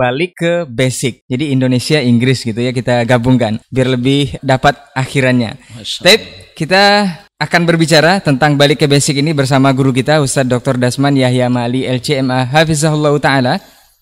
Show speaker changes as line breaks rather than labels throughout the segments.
balik ke basic. Jadi Indonesia Inggris gitu ya kita gabungkan biar lebih dapat akhirannya. Tapi kita akan berbicara tentang balik ke basic ini bersama guru kita Ustadz Dr. Dasman Yahya Mali LCMA Hafizahullah Taala.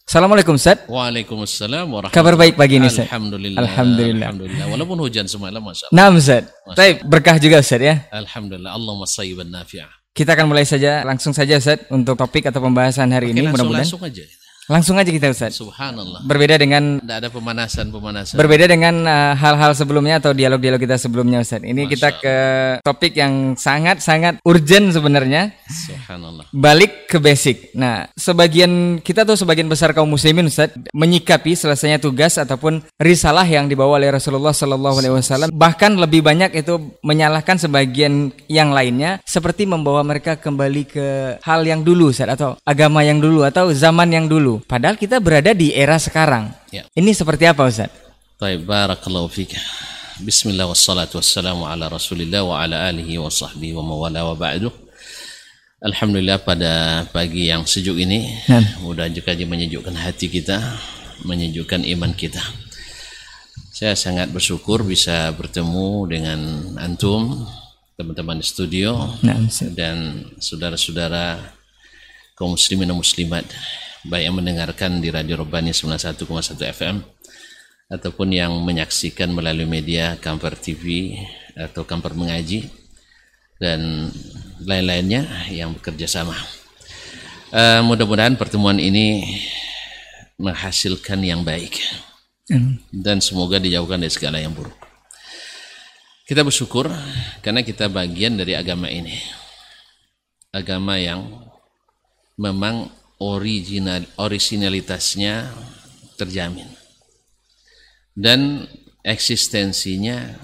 Assalamualaikum Ustaz.
Waalaikumsalam warahmatullahi
Kabar baik pagi ini Ustaz.
Alhamdulillah.
Alhamdulillah.
Alhamdulillah. Walaupun hujan semalam Masya Allah.
Nah Ustaz. Baik, berkah juga Ustaz ya.
Alhamdulillah. Allahumma sayyiban nafi'ah.
Kita akan mulai saja langsung saja Ustaz untuk topik atau pembahasan hari
Oke,
ini mudah-mudahan.
langsung aja.
Langsung aja kita Ustaz.
Subhanallah.
Berbeda dengan
Tidak ada pemanasan-pemanasan.
berbeda dengan uh, hal-hal sebelumnya atau dialog-dialog kita sebelumnya Ustaz. Ini
Masya
kita ke topik yang sangat-sangat urgent sebenarnya.
Subhanallah.
Balik ke basic. Nah, sebagian kita tuh sebagian besar kaum muslimin Ustaz menyikapi selesainya tugas ataupun risalah yang dibawa oleh Rasulullah Sallallahu Alaihi Wasallam bahkan lebih banyak itu menyalahkan sebagian yang lainnya seperti membawa mereka kembali ke hal yang dulu Ustaz atau agama yang dulu atau zaman yang dulu. Padahal kita berada di era sekarang.
Ya.
Ini seperti apa Ustaz?
Baik, barakallahu fik. Bismillah wassalatu wassalamu ala Rasulillah wa ala alihi wa sahbihi wa mawala wa ba'du. Alhamdulillah pada pagi yang sejuk ini
Nah.
mudah juga menyejukkan hati kita, menyejukkan iman kita. Saya sangat bersyukur bisa bertemu dengan antum, teman-teman di studio
Nah,
dan saudara-saudara kaum muslimin dan muslimat baik yang mendengarkan di Radio Robani 91,1 FM ataupun yang menyaksikan melalui media Kamper TV atau Kamper Mengaji dan lain-lainnya yang bekerja sama. Eh, mudah-mudahan pertemuan ini menghasilkan yang baik dan semoga dijauhkan dari segala yang buruk. Kita bersyukur karena kita bagian dari agama ini. Agama yang memang original originalitasnya terjamin. Dan eksistensinya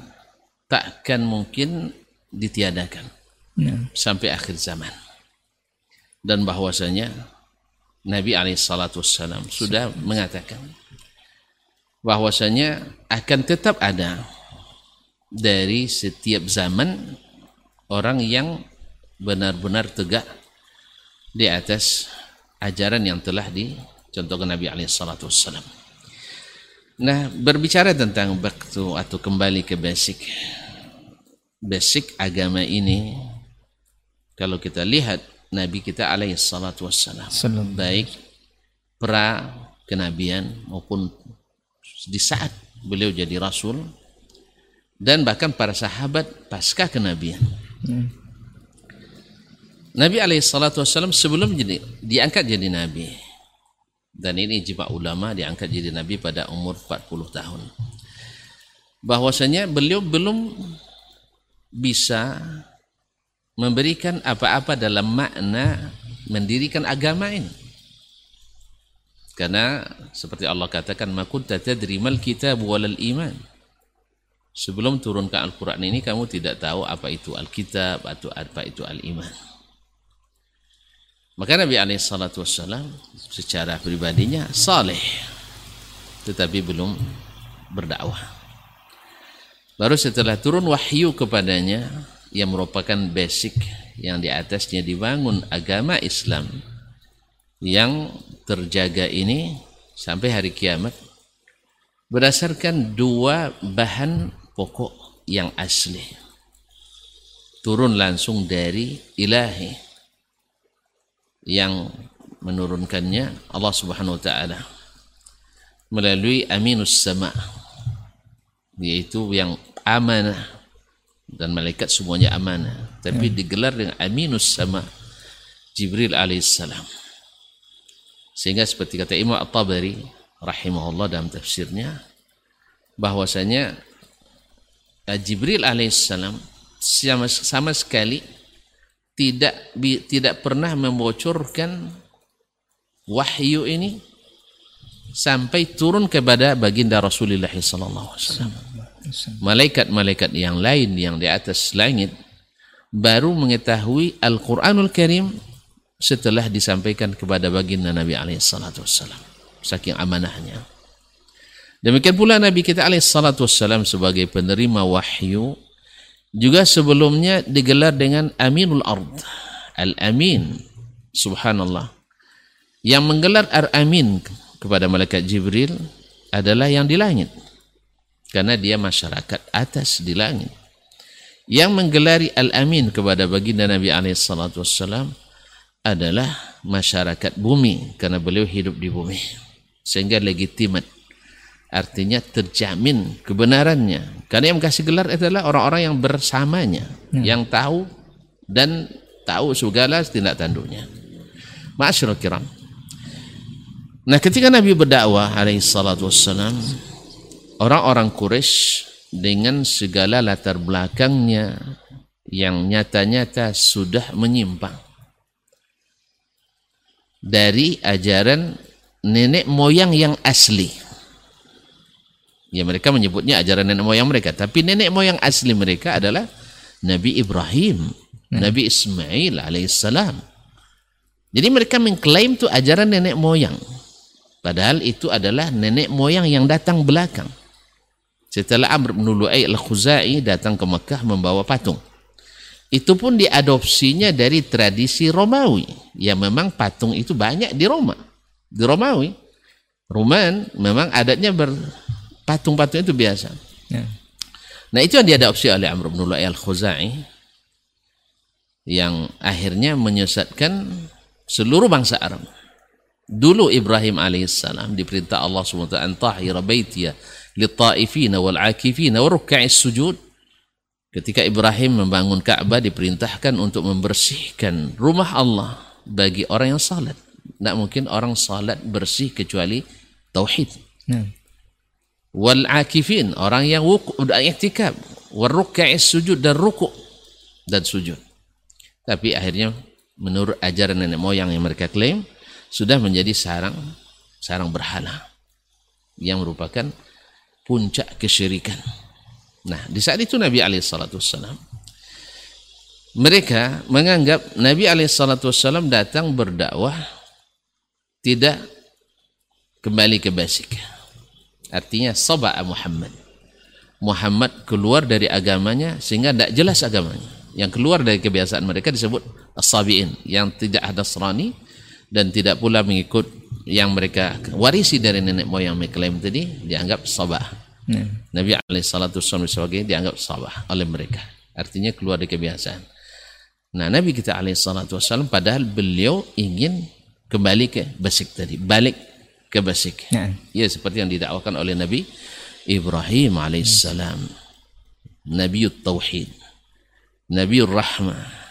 takkan mungkin ditiadakan
Nah,
sampai akhir zaman. Dan bahwasanya Nabi alaihissalatu wassalam sudah mengatakan bahwasanya akan tetap ada dari setiap zaman orang yang benar-benar tegak di atas ajaran yang telah dicontohkan Nabi alaihissalatu wassalam. Nah, berbicara tentang waktu atau kembali ke basic basic agama ini kalau kita lihat Nabi kita alaihi salatu wassalam
Sallallahu.
baik pra kenabian maupun di saat beliau jadi rasul dan bahkan para sahabat pasca kenabian
Hmm.
Nabi alaihi salatu wassalam sebelum jadi diangkat jadi nabi dan ini ijma ulama diangkat jadi nabi pada umur 40 tahun bahwasanya beliau belum bisa memberikan apa-apa dalam makna mendirikan agama ini. Karena seperti Allah katakan, "Ma kunta tadri mal kitab walal iman." Sebelum turunkan Al-Qur'an ini kamu tidak tahu apa itu Alkitab atau apa itu Al-Iman. Maka Nabi alaihi salatu wassalam secara pribadinya saleh tetapi belum berdakwah. Baru setelah turun wahyu kepadanya yang merupakan basic yang di atasnya dibangun agama Islam yang terjaga ini sampai hari kiamat berdasarkan dua bahan pokok yang asli turun langsung dari ilahi yang menurunkannya Allah Subhanahu wa taala. Melalui aminus sama yaitu yang amanah. Dan malaikat semuanya amanah. Tapi digelar dengan aminus sama Jibril alaihissalam sehingga seperti kata Imam At-Tabari rahimahullah dalam tafsirnya bahwasanya eh, Jibril alaihissalam sama, sama sekali tidak tidak pernah membocorkan wahyu ini sampai turun kepada baginda Rasulullah wasallam. Malaikat-malaikat yang lain yang di atas langit baru mengetahui Al-Qur'anul Karim setelah disampaikan kepada baginda Nabi wasallam. Saking amanahnya. Demikian pula Nabi kita alaihi salatu wasallam sebagai penerima wahyu juga sebelumnya digelar dengan Aminul Ard. Al-Amin. Subhanallah. Yang menggelar Ar-Amin kepada malaikat Jibril adalah yang di langit. Karena dia masyarakat atas di langit. Yang menggelari Al-Amin kepada baginda Nabi SAW adalah masyarakat bumi karena beliau hidup di bumi. Sehingga legitimat. Artinya terjamin kebenarannya. Karena yang kasih gelar adalah orang-orang yang bersamanya. Hmm. Yang tahu dan tahu segala tindak tanduknya. Ma'asyurul kiram. Nah ketika Nabi berdakwah alaihi salatu wassalam, orang-orang Quraisy dengan segala latar belakangnya yang nyata-nyata sudah menyimpang dari ajaran nenek moyang yang asli. Ya mereka menyebutnya ajaran nenek moyang mereka, tapi nenek moyang asli mereka adalah Nabi Ibrahim, hmm. Nabi Ismail alaihissalam. Jadi mereka mengklaim itu ajaran nenek moyang. Padahal itu adalah nenek moyang yang datang belakang. Setelah Amr bin Lu'ay al-Khuzai datang ke Mekah membawa patung. Itu pun diadopsinya dari tradisi Romawi. Ya memang patung itu banyak di Roma. Di Romawi. Roman memang adatnya berpatung-patung itu biasa. Ya. Nah itu yang diadopsi oleh Amr bin Lu'ay al-Khuzai. Yang akhirnya menyesatkan seluruh bangsa Arab. Dulu Ibrahim alaihissalam diperintah Allah SWT antahira baitiya lit-taifina wal-akifina wa ruk'a'is sujud. Ketika Ibrahim membangun Ka'bah diperintahkan untuk membersihkan rumah Allah bagi orang yang salat. Tidak mungkin orang salat bersih kecuali tauhid. Hmm. Wal-akifin, orang yang i'tikaf, wa ruk'a'is sujud dan ruku' dan sujud. Tapi akhirnya menurut ajaran nenek moyang yang mereka klaim sudah menjadi sarang sarang berhala yang merupakan puncak kesyirikan. Nah, di saat itu Nabi alaihissalam mereka menganggap Nabi alaihissalam datang berdakwah tidak kembali ke basic. Artinya sabah Muhammad. Muhammad keluar dari agamanya sehingga tidak jelas agamanya. Yang keluar dari kebiasaan mereka disebut as-sabi'in yang tidak ada serani dan tidak pula mengikut yang mereka warisi dari nenek moyang mengklaim tadi dianggap sabah. Ya. Nabi alaihissalam sebagai dianggap sabah oleh mereka. Artinya keluar dari kebiasaan. Nah Nabi kita alaihissalam padahal beliau ingin kembali ke basic tadi. Balik ke basic. Ya. ya seperti yang didakwakan oleh Nabi Ibrahim alaihissalam. Nabi Tauhid. Nabi Rahmah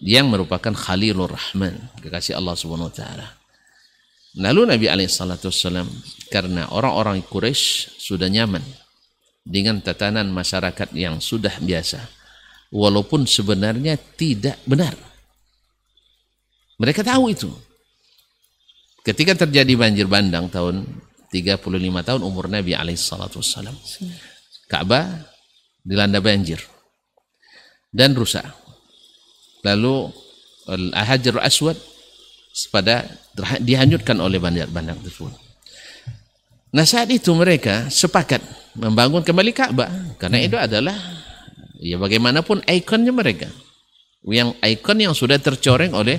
yang merupakan Khalilur Rahman, kekasih Allah Subhanahu wa taala. Lalu Nabi alaihissalam karena orang-orang Quraisy sudah nyaman dengan tatanan masyarakat yang sudah biasa walaupun sebenarnya tidak benar. Mereka tahu itu. Ketika terjadi banjir bandang tahun 35 tahun umur Nabi alaihissalam. Ka'bah dilanda banjir dan rusak lalu Al-Hajar Aswad pada dihanyutkan oleh bandar-bandar tersebut. Nah saat itu mereka sepakat membangun kembali Ka'bah karena hmm. itu adalah ya bagaimanapun ikonnya mereka yang ikon yang sudah tercoreng oleh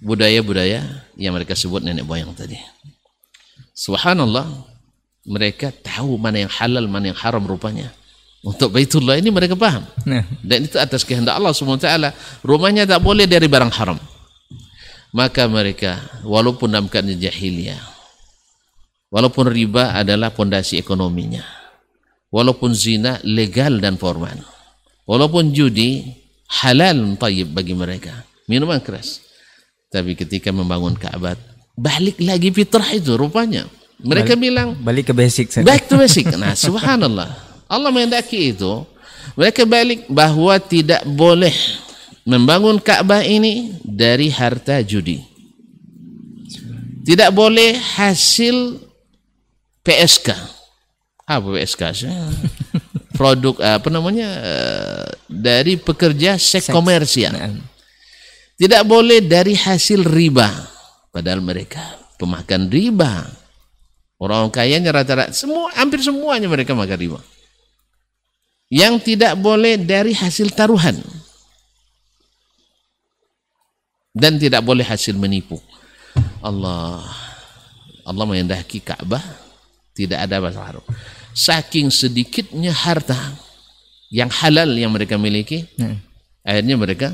budaya-budaya yang mereka sebut nenek moyang tadi. Subhanallah mereka tahu mana yang halal mana yang haram rupanya. Untuk Baitullah ini mereka paham. Nah. Dan itu atas kehendak Allah SWT. Rumahnya tak boleh dari barang haram. Maka mereka, walaupun dalam keadaan jahiliyah, walaupun riba adalah pondasi ekonominya, walaupun zina legal dan formal, walaupun judi halal tayyib bagi mereka, minuman keras. Tapi ketika membangun Ka'bah, balik lagi fitrah itu rupanya. Mereka balik, bilang,
balik ke basic.
Back to basic. Nah, subhanallah. Allah menghendaki itu mereka balik bahwa tidak boleh membangun Ka'bah ini dari harta judi. Tidak boleh hasil PSK. Apa PSK? Produk apa namanya dari pekerja seks komersial. Tidak boleh dari hasil riba. Padahal mereka pemakan riba. Orang kayanya rata-rata semua hampir semuanya mereka makan riba yang tidak boleh dari hasil taruhan dan tidak boleh hasil menipu. Allah Allah menghendaki Ka'bah tidak ada bahasa haram. Saking sedikitnya harta yang halal yang mereka miliki, hmm. akhirnya mereka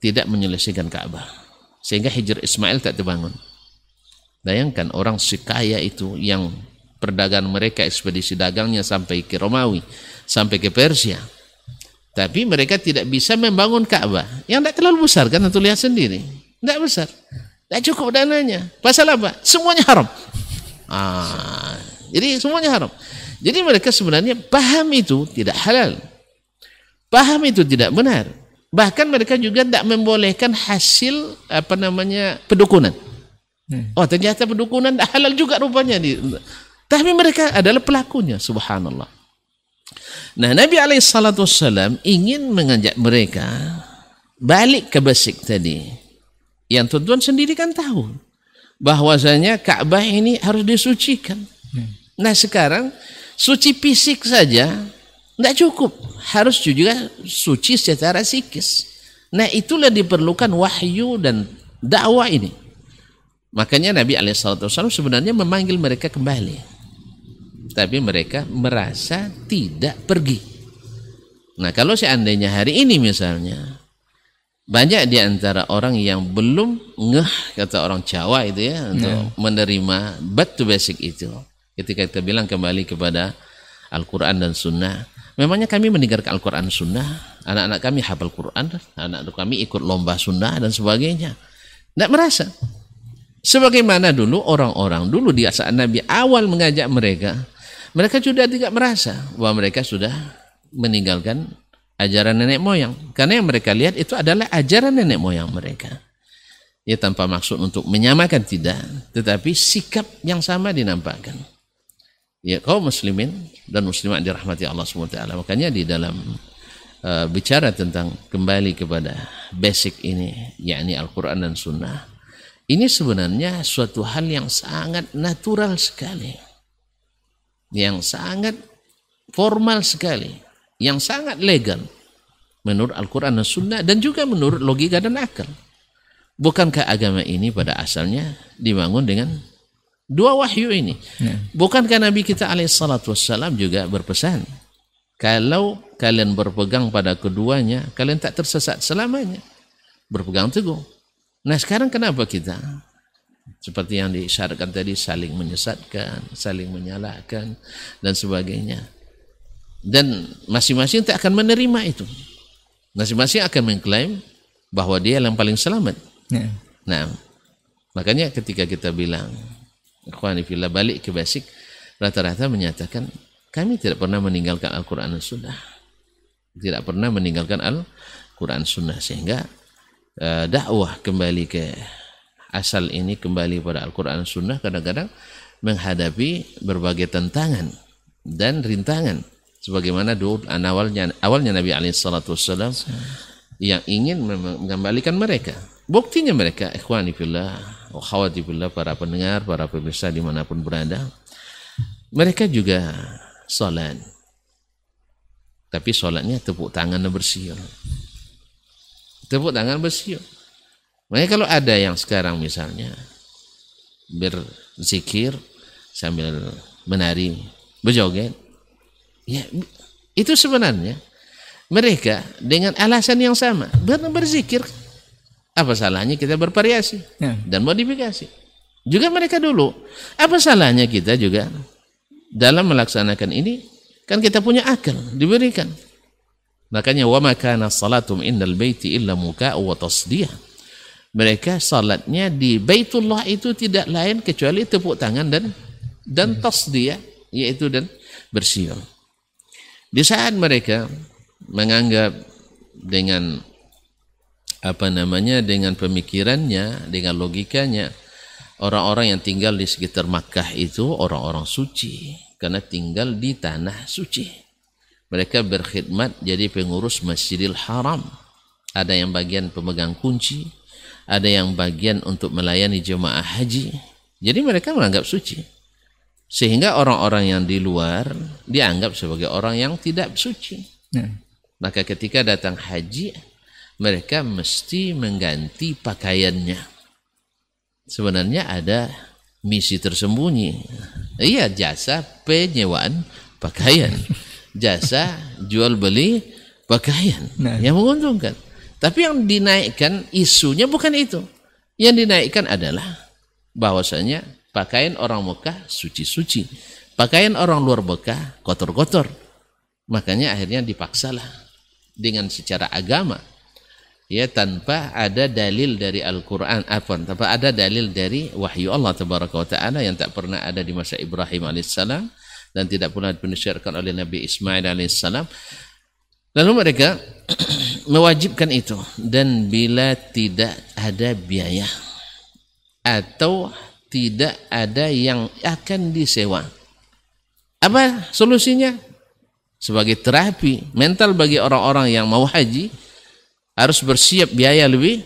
tidak menyelesaikan Ka'bah. Sehingga hijr Ismail tak terbangun. Bayangkan orang sekaya itu yang perdagangan mereka ekspedisi dagangnya sampai ke Romawi, sampai ke Persia. Tapi mereka tidak bisa membangun Ka'bah. Yang tidak terlalu besar kan untuk lihat sendiri. Tidak besar. Tidak cukup dananya. Pasal apa? Semuanya haram. Ah, jadi semuanya haram. Jadi mereka sebenarnya paham itu tidak halal. Paham itu tidak benar. Bahkan mereka juga tidak membolehkan hasil apa namanya pedukunan. Hmm. Oh ternyata pedukunan halal juga rupanya. Tapi mereka adalah pelakunya, subhanallah. Nah Nabi SAW ingin mengajak mereka balik ke basic tadi. Yang tuan-tuan sendiri kan tahu. Bahwasanya Ka'bah ini harus disucikan. Hmm. Nah sekarang suci fisik saja tidak cukup. Harus juga suci secara psikis. Nah itulah diperlukan wahyu dan dakwah ini. Makanya Nabi SAW sebenarnya memanggil mereka kembali. Tapi mereka merasa tidak pergi. Nah kalau seandainya hari ini misalnya, banyak di antara orang yang belum ngeh kata orang Jawa itu ya untuk yeah. menerima back to basic itu. Ketika kita bilang kembali kepada Al-Quran dan Sunnah, memangnya kami meninggalkan Al-Quran Sunnah, anak-anak kami hafal Quran, anak-anak kami ikut lomba Sunnah dan sebagainya. Tidak merasa. Sebagaimana dulu orang-orang dulu di saat Nabi awal mengajak mereka, mereka sudah tidak merasa bahwa mereka sudah meninggalkan ajaran nenek moyang. Karena yang mereka lihat itu adalah ajaran nenek moyang mereka. Ya tanpa maksud untuk menyamakan tidak, tetapi sikap yang sama dinampakkan. Ya kaum muslimin dan muslimat dirahmati Allah SWT. Makanya di dalam uh, bicara tentang kembali kepada basic ini, yakni Al-Quran dan Sunnah, ini sebenarnya suatu hal yang sangat natural sekali. Yang sangat formal sekali. Yang sangat legal. Menurut Al-Quran dan Sunnah dan juga menurut logika dan akal. Bukankah agama ini pada asalnya dibangun dengan dua wahyu ini? Ya. Bukankah Nabi kita alaihissalatu wassalam juga berpesan kalau kalian berpegang pada keduanya, kalian tak tersesat selamanya. Berpegang teguh. Nah sekarang kenapa kita seperti yang disyaratkan tadi saling menyesatkan, saling menyalahkan dan sebagainya. Dan masing-masing tak akan menerima itu. Masing-masing akan mengklaim bahwa dia yang paling selamat. Ya. Nah, makanya ketika kita bilang ikhwani fillah balik ke basic. Rata-rata menyatakan kami tidak pernah meninggalkan Al-Qur'an dan Sunnah. Tidak pernah meninggalkan Al-Qur'an Sunnah. Sehingga uh, dakwah kembali ke asal ini kembali pada Al-Quran Sunnah kadang-kadang menghadapi berbagai tantangan dan rintangan. Sebagaimana dulu awalnya awalnya Nabi Alaihissalam yang ingin mengembalikan mereka. Buktinya mereka ikhwani fillah khawati fillah para pendengar para pemirsa di mana pun berada. Mereka juga salat tapi salatnya tepuk tangan bersiul tepuk tangan bersiul. Makanya kalau ada yang sekarang misalnya berzikir sambil menari, berjoget, ya itu sebenarnya mereka dengan alasan yang sama. Berzikir apa salahnya kita bervariasi ya. dan modifikasi juga mereka dulu apa salahnya kita juga dalam melaksanakan ini kan kita punya akal diberikan Makanya wa makana salatum indal baiti illa muka'u wa tasdiyah. Mereka salatnya di Baitullah itu tidak lain kecuali tepuk tangan dan dan tasdiyah yaitu dan bersiul. Di saat mereka menganggap dengan apa namanya dengan pemikirannya, dengan logikanya orang-orang yang tinggal di sekitar Makkah itu orang-orang suci karena tinggal di tanah suci mereka berkhidmat jadi pengurus Masjidil Haram. Ada yang bagian pemegang kunci, ada yang bagian untuk melayani jemaah haji. Jadi mereka menganggap suci. Sehingga orang-orang yang di luar dianggap sebagai orang yang tidak suci. Ya. Maka ketika datang haji, mereka mesti mengganti pakaiannya. Sebenarnya ada misi tersembunyi. Iya jasa penyewaan pakaian, jasa jual beli pakaian nah. yang menguntungkan. Tapi yang dinaikkan isunya bukan itu. Yang dinaikkan adalah bahwasanya pakaian orang Mekah suci-suci, pakaian orang luar Mekah kotor-kotor. Makanya akhirnya dipaksalah dengan secara agama ya tanpa ada dalil dari Al-Qur'an apa tanpa ada dalil dari wahyu Allah tabaraka wa taala yang tak pernah ada di masa Ibrahim alaihissalam dan tidak pernah dipensyarkan oleh Nabi Ismail alaihissalam lalu mereka mewajibkan itu. Dan bila tidak ada biaya atau tidak ada yang akan disewa. Apa solusinya? Sebagai terapi mental bagi orang-orang yang mau haji harus bersiap biaya lebih.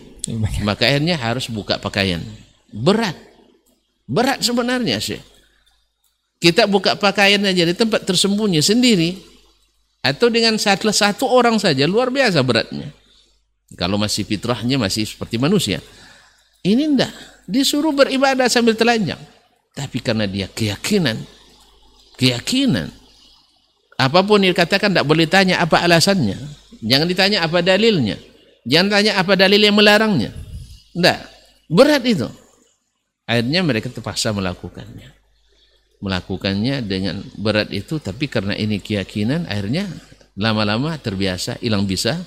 Maka akhirnya harus buka pakaian. Berat. Berat sebenarnya sih kita buka pakaian aja di tempat tersembunyi sendiri atau dengan satu, satu orang saja luar biasa beratnya. Kalau masih fitrahnya masih seperti manusia. Ini enggak. Disuruh beribadah sambil telanjang. Tapi karena dia keyakinan keyakinan apa pun yang dikatakan tidak boleh tanya apa alasannya. Jangan ditanya apa dalilnya Jangan tanya apa dalil yang melarangnya. Tidak. Berat itu. Akhirnya mereka terpaksa melakukannya. Melakukannya dengan berat itu, tapi karena ini keyakinan, akhirnya lama-lama terbiasa, hilang bisa,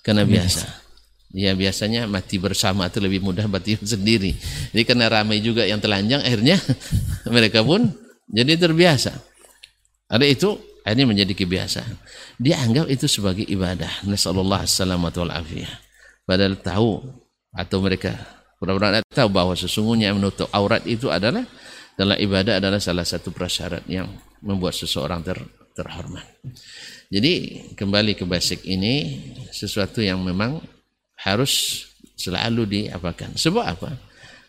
karena biasa. Ya biasanya mati bersama itu lebih mudah mati sendiri. Jadi karena ramai juga yang telanjang, akhirnya mereka pun jadi terbiasa. Ada itu ini menjadi kebiasaan. Dia anggap itu sebagai ibadah. Nasallallahu alaihi afiyah. Padahal tahu atau mereka benar-benar tahu bahwa sesungguhnya menutup aurat itu adalah dalam ibadah adalah salah satu prasyarat yang membuat seseorang ter, terhormat. Jadi kembali ke basic ini sesuatu yang memang harus selalu diapakan. Sebab apa?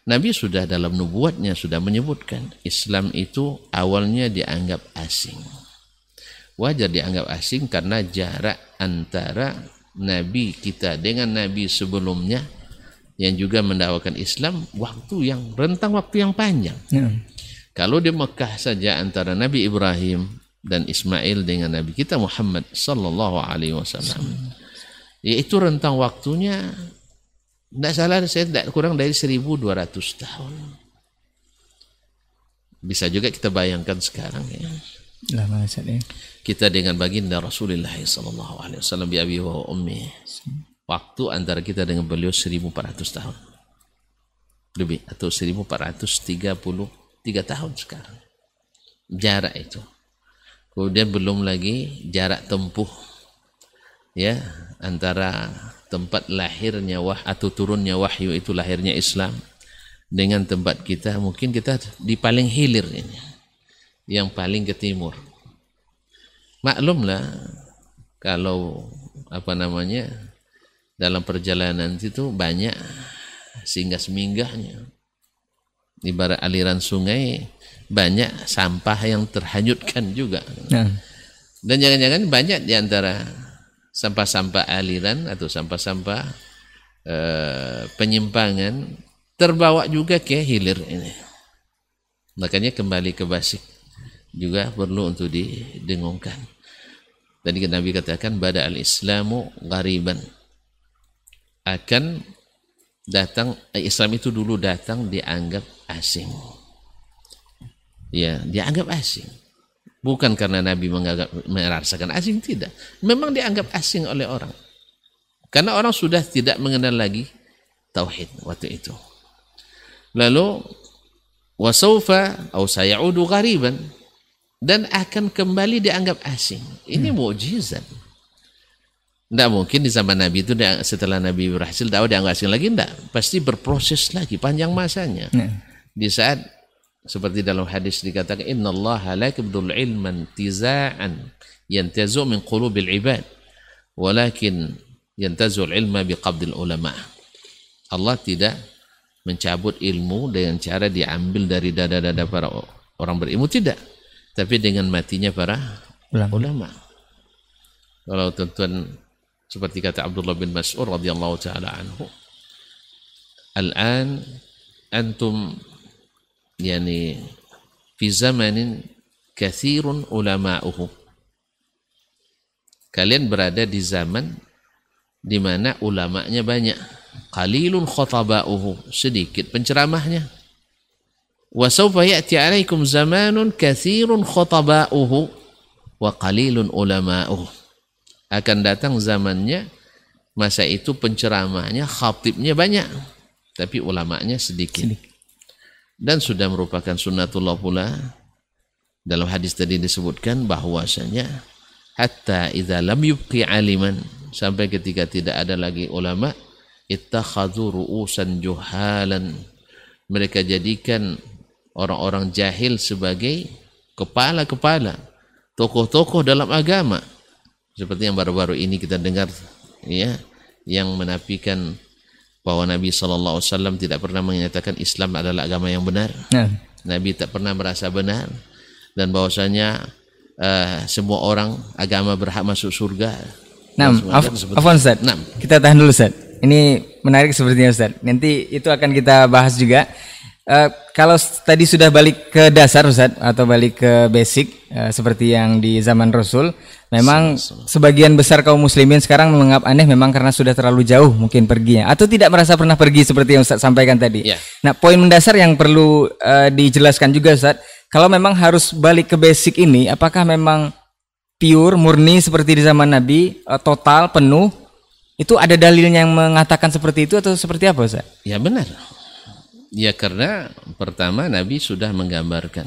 Nabi sudah dalam nubuatnya sudah menyebutkan Islam itu awalnya dianggap asing wajar dianggap asing karena jarak antara nabi kita dengan nabi sebelumnya yang juga mendakwakan Islam waktu yang rentang waktu yang panjang. Ya. Kalau di Mekah saja antara Nabi Ibrahim dan Ismail dengan Nabi kita Muhammad sallallahu alaihi wasallam. Yaitu rentang waktunya tidak salah saya tidak kurang dari 1200 tahun. Bisa juga kita bayangkan sekarang ya. Lama ya. Kita dengan baginda Rasulullah sallallahu alaihi wasallam bi abi wa ummi. Waktu antara kita dengan beliau 1400 tahun. Lebih atau 1433 tahun sekarang. Jarak itu. Kemudian belum lagi jarak tempuh ya antara tempat lahirnya wah atau turunnya wahyu itu lahirnya Islam dengan tempat kita mungkin kita di paling hilir ini yang paling ke timur. Maklumlah kalau apa namanya dalam perjalanan itu banyak sehingga seminggahnya. Ibarat aliran sungai banyak sampah yang terhanyutkan juga. Nah. Dan jangan-jangan banyak di antara sampah-sampah aliran atau sampah-sampah eh, penyimpangan terbawa juga ke hilir ini. Makanya kembali ke basic juga perlu untuk didengungkan. Tadi Nabi katakan pada al-Islamu ghariban akan datang eh, Islam itu dulu datang dianggap asing. Ya, dianggap asing. Bukan karena Nabi menganggap merasakan asing tidak. Memang dianggap asing oleh orang. Karena orang sudah tidak mengenal lagi tauhid waktu itu. Lalu wasaufa atau sayaudu ghariban dan akan kembali dianggap asing. Ini hmm. mukjizat. Tidak mungkin di zaman Nabi itu setelah Nabi berhasil dakwah dianggap asing lagi tidak. Pasti berproses lagi panjang masanya. Hmm. Di saat seperti dalam hadis dikatakan Inna Allah la ilman tiza'an yantazu min qulubil ibad walakin yantazu ilma biqabdil ulama. Allah tidak mencabut ilmu dengan cara diambil dari dada-dada para orang berilmu tidak tapi dengan matinya para ulama. ulama. Kalau tuan-tuan seperti kata Abdullah bin Mas'ud radhiyallahu taala anhu, "Al-an antum yani fi zamanin kathirun ulama'uhu kalian berada di zaman di mana ulamanya banyak qalilun khataba'uhu sedikit penceramahnya wa sawfa ya'ti 'alaikum zamanun kathirun khataba'uhu wa qalilun ulama'uhu. Akan datang zamannya masa itu penceramahnya khatibnya banyak tapi ulamanya sedikit. sedikit. Dan sudah merupakan sunnatullah pula. Dalam hadis tadi disebutkan bahwasanya hatta idza lam yubqi aliman sampai ketika tidak ada lagi ulama ittakhadhu ru'usan juhalan. Mereka jadikan orang-orang jahil sebagai kepala-kepala tokoh-tokoh dalam agama seperti yang baru-baru ini kita dengar ya yang menafikan bahwa Nabi SAW tidak pernah menyatakan Islam adalah agama yang benar. Nah. Nabi tak pernah merasa benar dan bahwasanya uh, semua orang agama berhak masuk surga.
Nah, af afwan Ustaz. Nah. Kita tahan dulu Ustaz. Ini menarik sepertinya Ustaz. Nanti itu akan kita bahas juga. Uh, kalau tadi sudah balik ke dasar Ustaz atau balik ke basic uh, seperti yang di zaman Rasul, memang sebagian besar kaum muslimin sekarang menganggap aneh memang karena sudah terlalu jauh mungkin perginya atau tidak merasa pernah pergi seperti yang Ustaz sampaikan tadi. Yeah. Nah, poin mendasar yang perlu uh, dijelaskan juga Ustaz, kalau memang harus balik ke basic ini, apakah memang pure murni seperti di zaman Nabi, uh, total penuh itu ada dalilnya yang mengatakan seperti itu atau seperti apa Ustaz?
Ya benar. Ya karena pertama Nabi sudah menggambarkan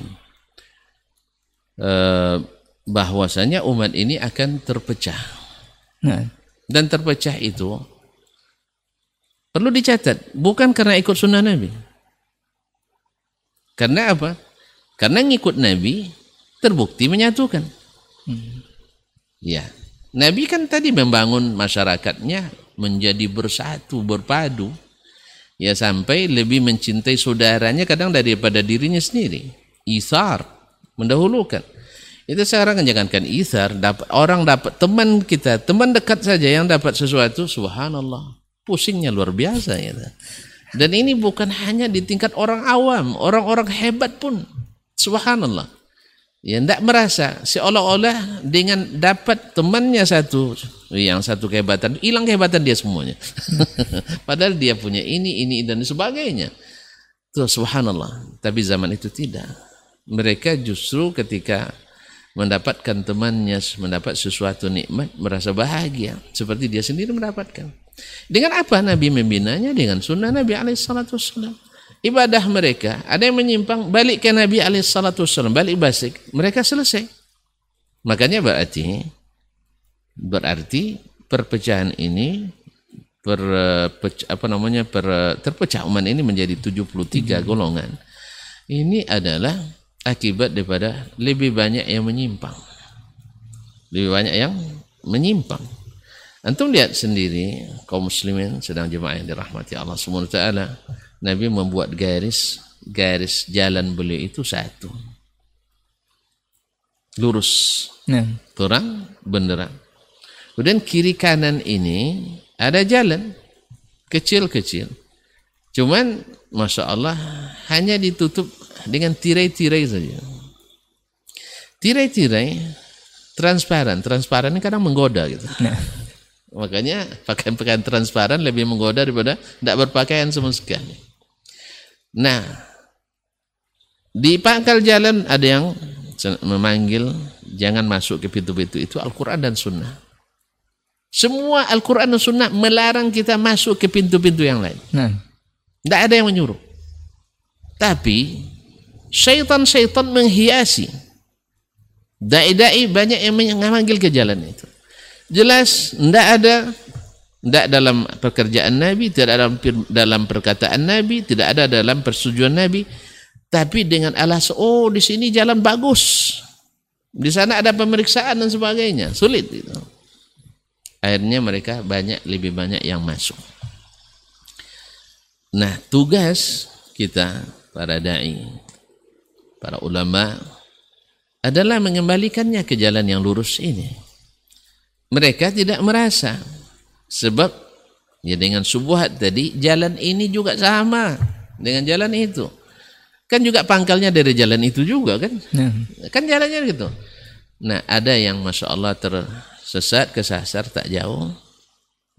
uh, bahwasanya umat ini akan terpecah. Nah. Dan terpecah itu perlu dicatat bukan karena ikut sunnah Nabi. Karena apa? Karena ngikut Nabi terbukti menyatukan. Hmm. Ya, Nabi kan tadi membangun masyarakatnya menjadi bersatu, berpadu ya sampai lebih mencintai saudaranya kadang daripada dirinya sendiri. Isar mendahulukan. Itu sekarang kan jangankan isar dapat orang dapat teman kita teman dekat saja yang dapat sesuatu subhanallah. Pusingnya luar biasa ya. Dan ini bukan hanya di tingkat orang awam orang-orang hebat pun. Subhanallah. Ya, tidak merasa seolah-olah dengan dapat temannya satu yang satu kehebatan hilang kehebatan dia semuanya. Padahal dia punya ini, ini dan sebagainya. Tuh subhanallah. Tapi zaman itu tidak. Mereka justru ketika mendapatkan temannya mendapat sesuatu nikmat merasa bahagia seperti dia sendiri mendapatkan. Dengan apa Nabi membinanya? Dengan sunnah Nabi alaihissalatu wassalam ibadah mereka ada yang menyimpang balik ke Nabi alaihissalam balik basic mereka selesai makanya berarti berarti perpecahan ini per, apa namanya per, terpecah umat ini menjadi 73 hmm. golongan. Ini adalah akibat daripada lebih banyak yang menyimpang. Lebih banyak yang menyimpang. Antum lihat sendiri kaum muslimin sedang jemaah yang dirahmati Allah Subhanahu wa taala Nabi membuat garis garis jalan beliau itu satu. Lurus. Ya. terang benderang kemudian kiri kanan ini ada jalan kecil-kecil. Cuman Masya Allah hanya ditutup dengan tirai-tirai saja. Tirai-tirai transparan. Transparan ini kadang menggoda gitu. Nah. makanya pakaian-pakaian transparan lebih menggoda daripada tidak berpakaian sama sekali. Nah, di pangkal jalan ada yang memanggil jangan masuk ke pintu-pintu. Itu Al-Quran dan Sunnah. Semua Al-Quran dan Sunnah melarang kita masuk ke pintu-pintu yang lain. Nah. Tidak ada yang menyuruh. Tapi syaitan-syaitan menghiasi. Dai-dai banyak yang memanggil ke jalan itu. Jelas tidak ada tidak dalam pekerjaan Nabi, tidak dalam dalam perkataan Nabi, tidak ada dalam persetujuan Nabi, tapi dengan alasan oh di sini jalan bagus, di sana ada pemeriksaan dan sebagainya, sulit itu. Akhirnya mereka banyak lebih banyak yang masuk. Nah tugas kita para dai, para ulama adalah mengembalikannya ke jalan yang lurus ini. Mereka tidak merasa Sebab ya dengan subuhat tadi jalan ini juga sama dengan jalan itu. Kan juga pangkalnya dari jalan itu juga kan?
Nah.
Kan jalannya gitu. Nah, ada yang Masya Allah tersesat, kesasar tak jauh,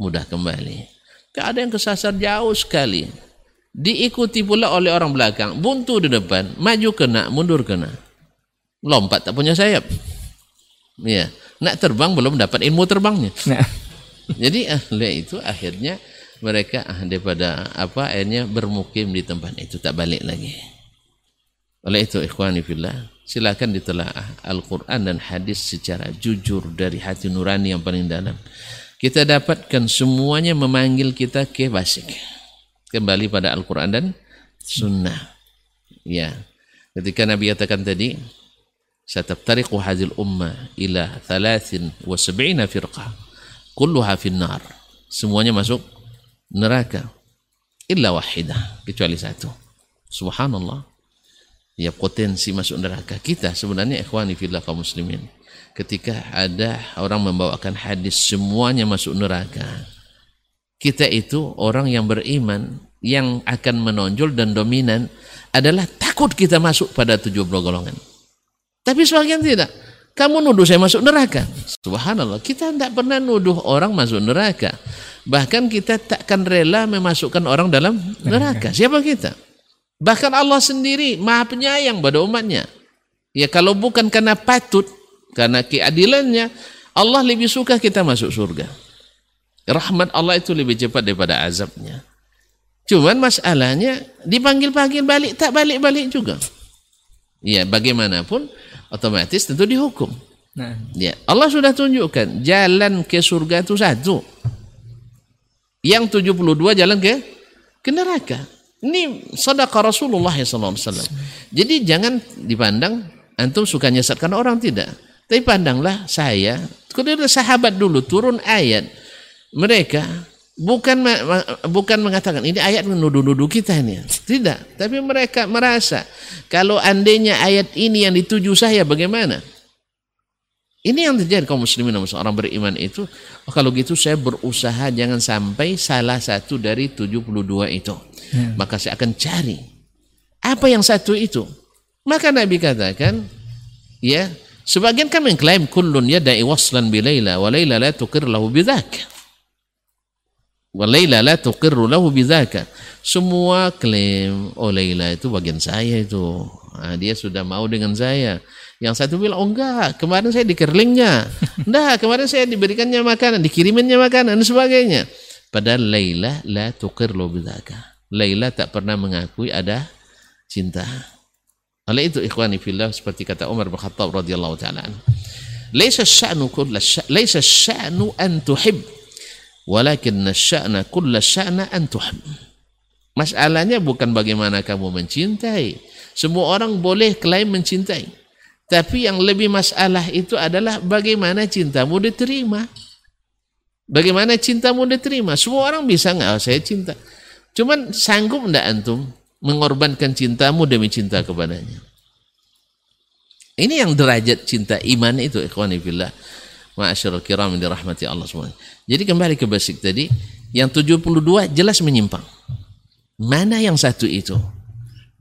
mudah kembali. Ada yang kesasar jauh sekali. Diikuti pula oleh orang belakang. Buntu di depan, maju kena, mundur kena. Lompat tak punya sayap. Ya, nak terbang belum dapat ilmu terbangnya.
Nah.
Jadi ahli itu akhirnya mereka ah, daripada apa akhirnya bermukim di tempat itu tak balik lagi. Oleh itu ikhwani fillah, silakan ditelaah Al-Qur'an dan hadis secara jujur dari hati nurani yang paling dalam. Kita dapatkan semuanya memanggil kita ke basic. Kembali pada Al-Qur'an dan sunnah. Ya. Ketika Nabi katakan tadi, "Satabtariqu hadhil umma ila 73 firqah, kulluha finnar." Semuanya masuk neraka illa wahidah, kecuali satu. Subhanallah ya potensi masuk neraka kita sebenarnya ikhwani fillah kaum muslimin ketika ada orang membawakan hadis semuanya masuk neraka kita itu orang yang beriman yang akan menonjol dan dominan adalah takut kita masuk pada tujuh golongan tapi sebagian tidak. Kamu nuduh saya masuk neraka. Subhanallah kita tidak pernah nuduh orang masuk neraka. Bahkan kita takkan rela memasukkan orang dalam neraka. Siapa kita Bahkan Allah sendiri maha penyayang pada umatnya. Ya kalau bukan karena patut, karena keadilannya, Allah lebih suka kita masuk surga. Rahmat Allah itu lebih cepat daripada azabnya. Cuman masalahnya dipanggil-panggil balik, tak balik-balik juga. Ya bagaimanapun otomatis tentu dihukum. Nah. Ya, Allah sudah tunjukkan jalan ke surga itu satu. Yang 72 jalan ke ke neraka. Ini sedekah Rasulullah SAW. Jadi jangan dipandang antum suka nyesatkan orang tidak. Tapi pandanglah saya, kemudian sahabat dulu turun ayat. Mereka bukan bukan mengatakan ini ayat menuduh-nuduh kita ini. Tidak, tapi mereka merasa kalau andainya ayat ini yang dituju saya bagaimana? Ini yang terjadi kaum muslimin dan orang beriman itu. Oh, kalau gitu saya berusaha jangan sampai salah satu dari 72 itu. Ya. Maka saya akan cari. Apa yang satu itu? Maka Nabi katakan, ya, sebagian kan mengklaim kullun yada'i waslan bi Laila wa Laila la tuqir lahu bidzaka. Wa Laila la tuqir lahu bidzaka. Semua klaim, oh Laila itu bagian saya itu. Nah, dia sudah mau dengan saya. Yang satu bilang, oh enggak, kemarin saya di kerlingnya. Enggak, kemarin saya diberikannya makanan, dikiriminnya makanan, dan sebagainya. Padahal Laila la lo bidaka. Laila tak pernah mengakui ada cinta. Oleh itu ikhwani fillah seperti kata Umar bin Khattab radhiyallahu taala Laisa sya'nu kulla laisa sya'nu an tuhib walakin sya'na kulla sya'na an tuhib. Masalahnya bukan bagaimana kamu mencintai. Semua orang boleh klaim mencintai. Tapi yang lebih masalah itu adalah bagaimana cintamu diterima. Bagaimana cintamu diterima. Semua orang bisa nggak, oh, saya cinta. Cuman sanggup enggak antum mengorbankan cintamu demi cinta kepadanya. Ini yang derajat cinta iman itu ikhwani fillah. Ma'asyarul kiram dirahmati Allah semua. Jadi kembali ke basic tadi, yang 72 jelas menyimpang. Mana yang satu itu?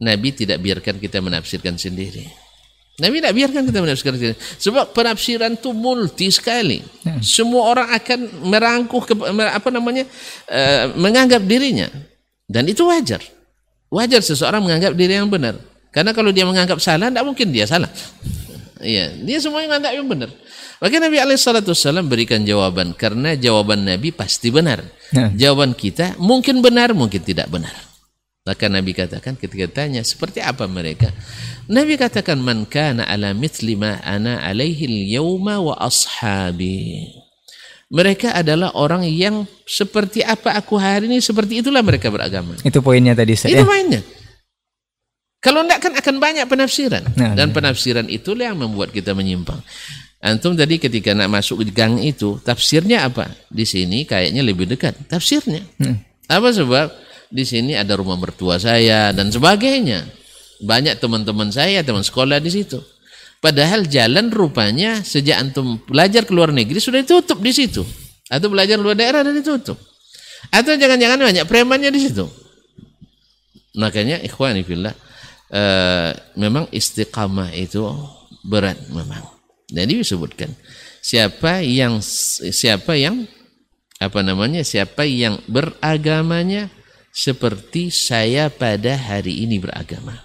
Nabi tidak biarkan kita menafsirkan sendiri. Nabi tidak biarkan kita menafsirkan sendiri. Sebab penafsiran itu multi sekali. Hmm. Semua orang akan merangkuh ke, apa namanya uh, menganggap dirinya dan itu wajar. Wajar seseorang menganggap diri yang benar. Karena kalau dia menganggap salah, tidak mungkin dia salah. Iya, dia semuanya menganggap yang benar. Maka Nabi Alaihissalam berikan jawaban karena jawaban Nabi pasti benar. Hmm. Jawaban kita mungkin benar, mungkin tidak benar. Maka Nabi katakan ketika tanya seperti apa mereka? Nabi katakan man kana ala mithli ma ana alaihi al-yawma wa ashabi. Mereka adalah orang yang seperti apa aku hari ini seperti itulah mereka beragama.
Itu poinnya tadi
saya. Itu poinnya. Kalau enggak kan akan banyak penafsiran nah, dan nah. penafsiran itulah yang membuat kita menyimpang. Antum tadi ketika nak masuk di gang itu tafsirnya apa? Di sini kayaknya lebih dekat tafsirnya. Hmm. Apa sebab? Di sini ada rumah mertua saya dan sebagainya. Banyak teman-teman saya, teman sekolah di situ. Padahal jalan rupanya sejak antum belajar ke luar negeri sudah ditutup di situ. Atau belajar luar daerah dan ditutup. Atau jangan-jangan banyak premannya di situ. Makanya ikhwani fillah uh, memang istiqamah itu berat memang. Jadi disebutkan siapa yang siapa yang apa namanya siapa yang beragamanya seperti saya pada hari ini beragama.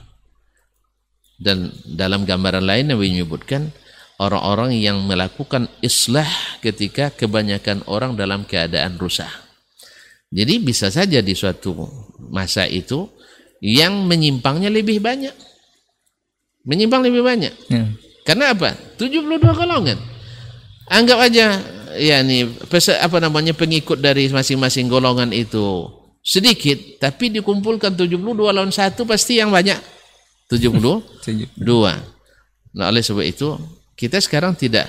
Dan dalam gambaran lain Nabi menyebutkan orang-orang yang melakukan islah ketika kebanyakan orang dalam keadaan rusak. Jadi bisa saja di suatu masa itu yang menyimpangnya lebih banyak. Menyimpang lebih banyak. Ya. Karena apa? 72 golongan. Anggap aja ya nih apa namanya pengikut dari masing-masing golongan itu sedikit tapi dikumpulkan 72 lawan satu pasti yang banyak. 72 nah oleh sebab itu kita sekarang tidak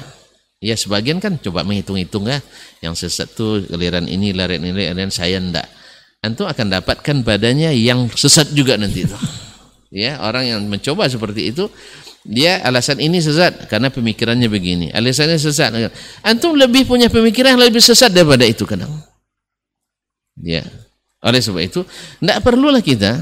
ya sebagian kan coba menghitung-hitung ya yang sesat tuh geliran ini larian ini larian saya ndak. Antum akan dapatkan badannya yang sesat juga nanti itu ya orang yang mencoba seperti itu dia alasan ini sesat karena pemikirannya begini alasannya sesat antum lebih punya pemikiran lebih sesat daripada itu kadang. Ya oleh sebab itu, tidak perlulah kita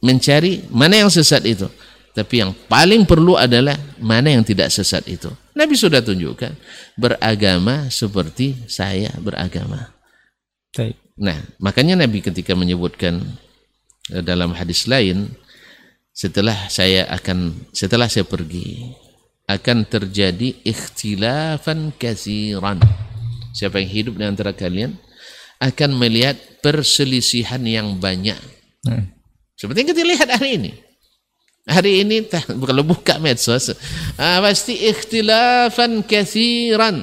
mencari mana yang sesat itu. Tapi yang paling perlu adalah mana yang tidak sesat itu. Nabi sudah tunjukkan beragama seperti saya beragama. Baik. Nah, makanya Nabi ketika menyebutkan eh, dalam hadis lain setelah saya akan setelah saya pergi akan terjadi ikhtilafan kasiran. Siapa yang hidup di antara kalian akan melihat perselisihan yang banyak. Hmm. Seperti yang kita lihat hari ini. Hari ini kalau buka medsos ah, pasti ikhtilafan kathiran.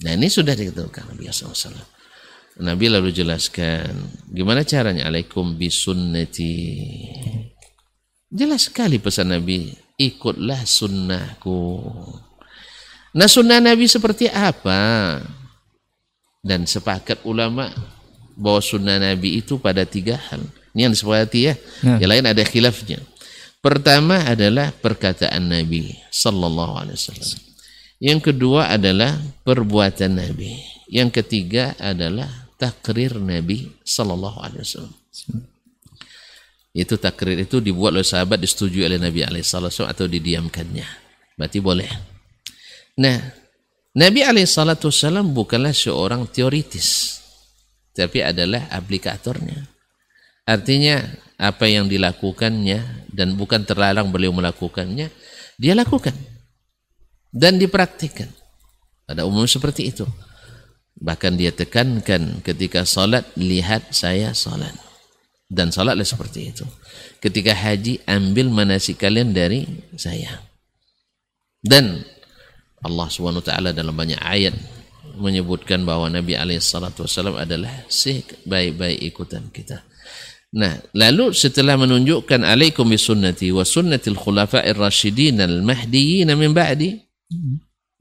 Nah ini sudah dikatakan Nabi SAW. Nabi lalu jelaskan gimana caranya alaikum bisunnati. Jelas sekali pesan Nabi, ikutlah sunnahku. Nah sunnah Nabi seperti apa? Dan sepakat ulama bahwa sunnah Nabi itu pada tiga hal. Ini yang disepakati ya. ya. Yang lain ada khilafnya. Pertama adalah perkataan Nabi sallallahu alaihi wasallam. Yang kedua adalah perbuatan Nabi. Yang ketiga adalah takrir Nabi sallallahu alaihi wasallam. Itu takrir itu dibuat oleh sahabat disetujui oleh Nabi alaihi wasallam atau didiamkannya. Berarti boleh. Nah, Nabi alaihissalam bukanlah seorang teoritis, tapi adalah aplikatornya. Artinya apa yang dilakukannya dan bukan terlarang beliau melakukannya, dia lakukan dan dipraktikkan. Ada umum seperti itu. Bahkan dia tekankan ketika salat, lihat saya salat. Dan salatlah seperti itu. Ketika haji, ambil manasik kalian dari saya. Dan Allah Subhanahu taala dalam banyak ayat menyebutkan bahwa Nabi alaihi salatu wasallam adalah sebaik-baik ikutan kita. Nah, lalu setelah menunjukkan alaikum bisunnati wa sunnatil khulafa'ir rasyidin al-mahdiyyin min ba'di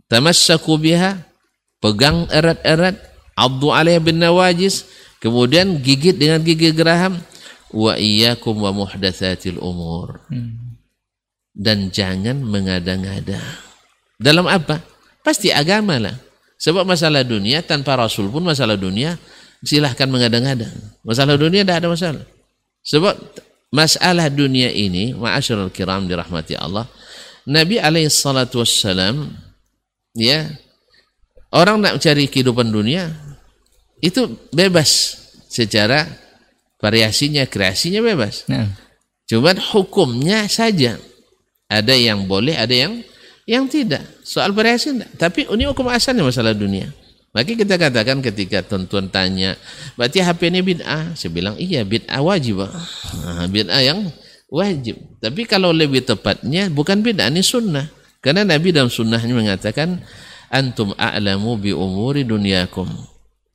tamassaku biha pegang erat-erat addu alaiha bin nawajis kemudian gigit dengan gigi geraham wa iyyakum wa muhdatsatil umur hmm. dan jangan mengada-ngada dalam apa? Pasti agama lah. Sebab masalah dunia tanpa Rasul pun masalah dunia silahkan mengadang-adang. Masalah dunia tidak ada masalah. Sebab masalah dunia ini, ma'asyarul kiram dirahmati Allah, Nabi alaihi salatu wassalam, ya, orang nak mencari kehidupan dunia, itu bebas secara variasinya, kreasinya bebas. Nah. Cuma hukumnya saja. Ada yang boleh, ada yang yang tidak. Soal variasi tidak. Tapi ini hukum asalnya masalah dunia. Maka kita katakan ketika tuan-tuan tanya, berarti HP ini bid'ah? Saya bilang, iya bid'ah wajib. Nah, bid'ah yang wajib. Tapi kalau lebih tepatnya, bukan bid'ah, ini sunnah. Karena Nabi dalam sunnahnya mengatakan, Antum a'lamu bi umuri dunyakum.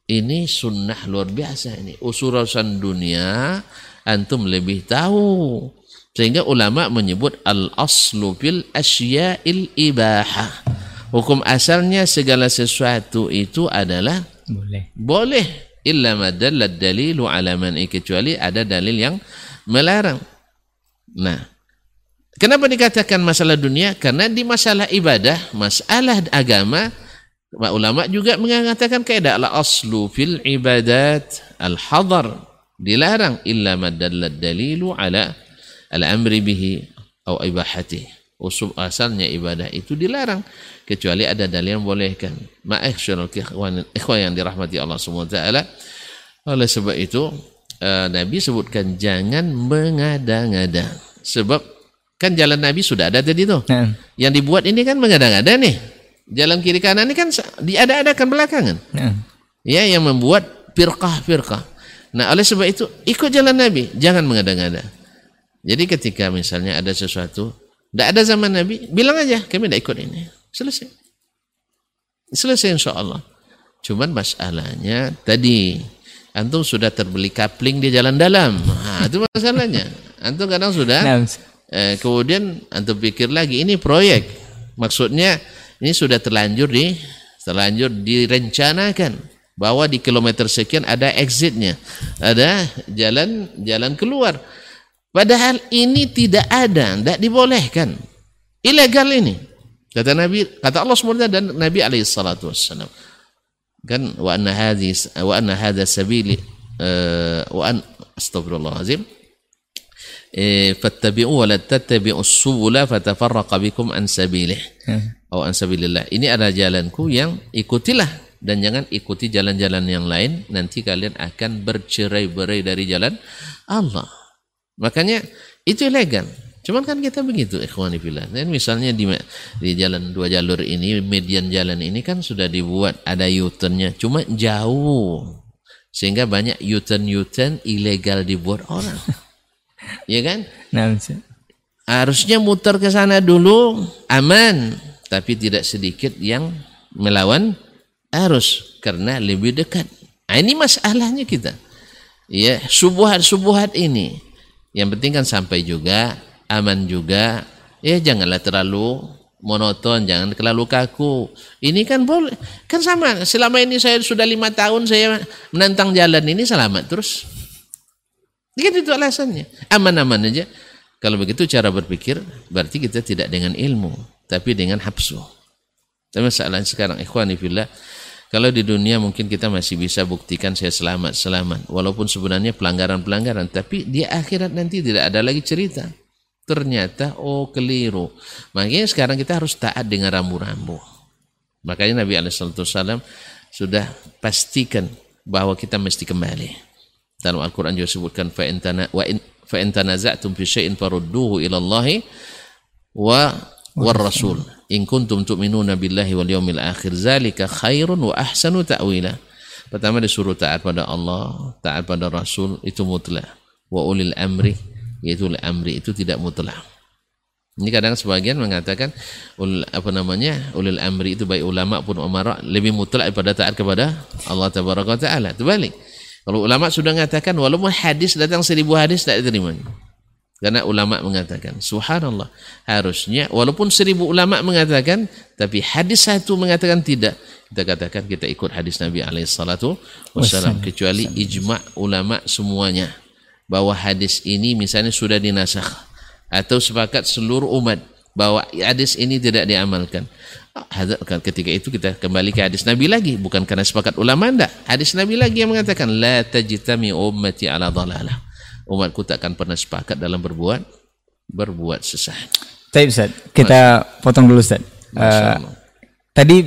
Ini sunnah luar biasa ini. Usuran dunia, antum lebih tahu sehingga ulama menyebut al-aslu fil asya'il ibahah. Hukum asalnya segala sesuatu itu adalah boleh. Boleh illa madalla dalilu ala man'i kecuali ada dalil yang melarang. Nah, kenapa dikatakan masalah dunia? Karena di masalah ibadah, masalah agama, ulama juga mengatakan kaidah al aslu fil ibadat al hadar dilarang illa madalla dalilu ala al-amri bihi atau ibahati. Usul asalnya ibadah itu dilarang kecuali ada dalil yang bolehkan. Ma'asyarul ikhwan yang dirahmati Allah taala. Oleh sebab itu uh, Nabi sebutkan jangan mengada-ngada. Sebab kan jalan Nabi sudah ada tadi tuh. Nah. Yang dibuat ini kan mengada-ngada nih. Jalan kiri kanan ini kan diada-adakan belakangan. Nah. Ya yang membuat firqah-firqah. Nah oleh sebab itu ikut jalan Nabi, jangan mengada-ngada. Jadi ketika misalnya ada sesuatu, tidak ada zaman Nabi, bilang aja kami tidak ikut ini. Selesai. Selesai insya Allah. Cuman masalahnya tadi antum sudah terbeli kapling di jalan dalam. Nah, itu masalahnya. Antum kadang sudah eh, kemudian antum pikir lagi ini proyek. Maksudnya ini sudah terlanjur di terlanjur direncanakan bahwa di kilometer sekian ada exitnya, ada jalan jalan keluar. Padahal ini tidak ada, tidak dibolehkan. Ilegal ini. Kata Nabi, kata Allah SWT dan Nabi alaihi salatu wassalam. Kan wa anna hadis wa anna hadha sabili uh, wa an astagfirullahalazim eh, fattabi'u wa la tattabi'u subula fatafarraqa bikum an sabilih. Atau an sabilillah. Ini adalah jalanku yang ikutilah dan jangan ikuti jalan-jalan yang lain nanti kalian akan bercerai-berai dari jalan Allah. Makanya itu ilegal. Cuman kan kita begitu ikhwani fillah. Dan misalnya di di jalan dua jalur ini, median jalan ini kan sudah dibuat ada U-turnnya, cuma jauh. Sehingga banyak U-turn U-turn ilegal dibuat orang. ya kan? Nah, Harusnya muter ke sana dulu aman, tapi tidak sedikit yang melawan arus karena lebih dekat. Nah, ini masalahnya kita. Ya, subuhat-subuhat ini yang penting kan sampai juga, aman juga. Ya janganlah terlalu monoton, jangan terlalu kaku. Ini kan boleh, kan sama. Selama ini saya sudah lima tahun saya menantang jalan ini selamat terus. Kan itu alasannya. Aman-aman aja. Kalau begitu cara berpikir, berarti kita tidak dengan ilmu, tapi dengan hapsu. Tapi masalahnya sekarang, ikhwani fillah, kalau di dunia mungkin kita masih bisa buktikan saya selamat, selamat. Walaupun sebenarnya pelanggaran-pelanggaran, tapi di akhirat nanti tidak ada lagi cerita. Ternyata oh keliru. Makanya sekarang kita harus taat dengan rambu-rambu. Makanya Nabi Alaihissalam sudah pastikan bahwa kita mesti kembali. Dalam Al-Quran juga sebutkan fa wa fa intanaza'tum fi syai'in war in kuntum tu'minuna billahi wal yawmil akhir zalika khairun wa ahsanu ta'wila. Pertama disuruh taat pada Allah taat pada Rasul itu mutlak. Wa ulil amri yaitu ulil amri itu tidak mutlak. Ini kadang sebagian mengatakan ul, apa namanya ulil amri itu baik ulama pun umara lebih mutlak daripada taat kepada Allah tabaraka taala. Terbalik. Kalau ulama sudah mengatakan walaupun hadis datang seribu hadis tidak diterima karena ulama mengatakan, subhanallah, harusnya walaupun seribu ulama mengatakan, tapi hadis satu mengatakan tidak. Kita katakan kita ikut hadis Nabi alaihi salatu wasallam kecuali ijma ulama semuanya bahwa hadis ini misalnya sudah dinasakh atau sepakat seluruh umat bahwa hadis ini tidak diamalkan. Ketika itu kita kembali ke hadis Nabi lagi, bukan karena sepakat ulama enggak. Hadis Nabi lagi yang mengatakan la tajtami ummati ala dhalalah umatku tak akan pernah sepakat dalam berbuat berbuat sesat.
Baik Ustaz, kita Mas, potong dulu Ustaz. Uh, tadi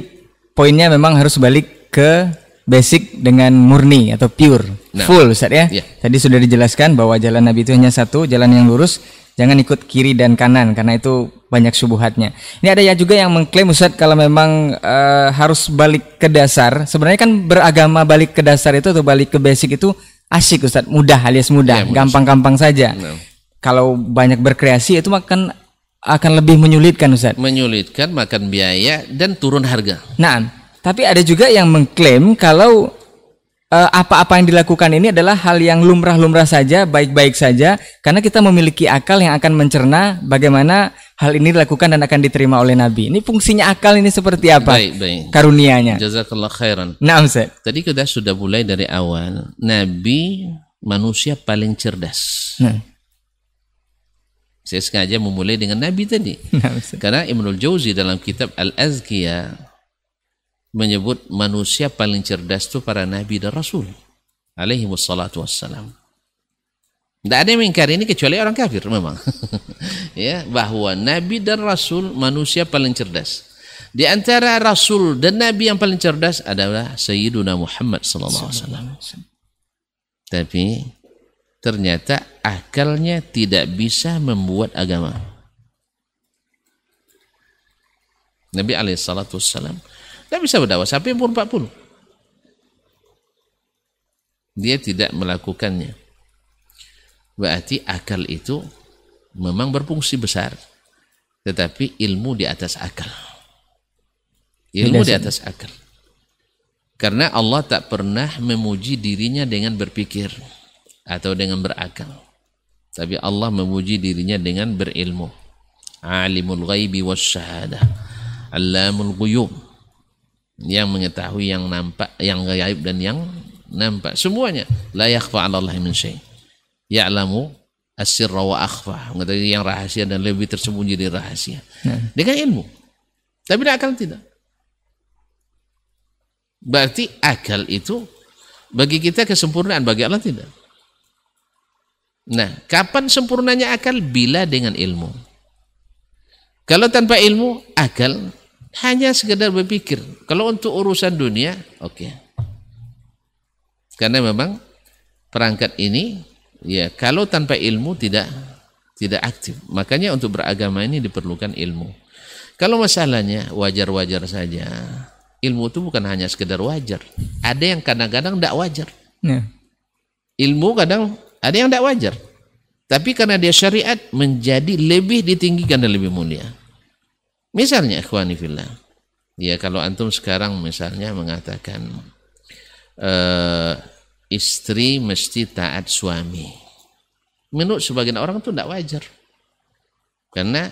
poinnya memang harus balik ke basic dengan murni atau pure, nah, full Ustaz ya. Yeah. Tadi sudah dijelaskan bahwa jalan Nabi itu hanya satu, jalan yang lurus, jangan ikut kiri dan kanan karena itu banyak subuhatnya. Ini ada ya juga yang mengklaim Ustaz kalau memang uh, harus balik ke dasar. Sebenarnya kan beragama balik ke dasar itu atau balik ke basic itu asik Ustaz, mudah alias mudah, iya, gampang-gampang saja. No. Kalau banyak berkreasi itu akan akan lebih menyulitkan Ustaz.
Menyulitkan, makan biaya dan turun harga.
Nah, tapi ada juga yang mengklaim kalau apa-apa yang dilakukan ini adalah hal yang lumrah-lumrah saja, baik-baik saja, karena kita memiliki akal yang akan mencerna bagaimana hal ini dilakukan dan akan diterima oleh Nabi. Ini fungsinya akal ini seperti apa? Baik, baik. Karunianya.
Jazakallah khairan.
Nah, Ustaz.
Tadi kita sudah mulai dari awal. Nabi manusia paling cerdas. Nah. Saya sengaja memulai dengan Nabi tadi. Nah, Karena Ibnul Jauzi dalam kitab Al-Azkiyah menyebut manusia paling cerdas itu para nabi dan rasul alaihi wassalatu wassalam. Tidak ada yang mengingkari ini kecuali orang kafir memang. ya, bahwa nabi dan rasul manusia paling cerdas. Di antara rasul dan nabi yang paling cerdas adalah Sayyiduna Muhammad sallallahu alaihi wasallam. Tapi ternyata akalnya tidak bisa membuat agama. Nabi alaihi salatu wassalam tidak bisa berdakwah. Sampai umur 40. Dia tidak melakukannya. Berarti akal itu memang berfungsi besar. Tetapi ilmu di atas akal. Ilmu di atas akal. Karena Allah tak pernah memuji dirinya dengan berpikir atau dengan berakal. Tapi Allah memuji dirinya dengan berilmu. Alimul ghaibi was syahadah alamul ghuyub yang mengetahui yang nampak yang gaib dan yang nampak. Semuanya. La yakhfa 'ala Allah min syai' ya'lamu asirra wa akhfa. Mengetahui yang rahasia dan lebih tersembunyi dari rahasia. Nah. dengan ilmu. Tapi akal tidak. Berarti akal itu bagi kita kesempurnaan bagi Allah tidak. Nah kapan sempurnanya akal? Bila dengan ilmu. Kalau tanpa ilmu akal hanya sekedar berpikir. Kalau untuk urusan dunia oke. Okay. karena memang perangkat ini ya kalau tanpa ilmu tidak tidak aktif. Makanya untuk beragama ini diperlukan ilmu. Kalau masalahnya wajar-wajar saja ilmu itu bukan hanya sekedar wajar. Ada yang kadang-kadang tidak wajar. Ya. ilmu kadang ada yang tidak wajar. Tapi karena dia syariat menjadi lebih ditinggikan dan lebih mulia misalnya ikhwani fillah ya kalau antum sekarang misalnya mengatakan uh, istri mesti taat suami. Menurut sebagian orang itu tidak wajar. Karena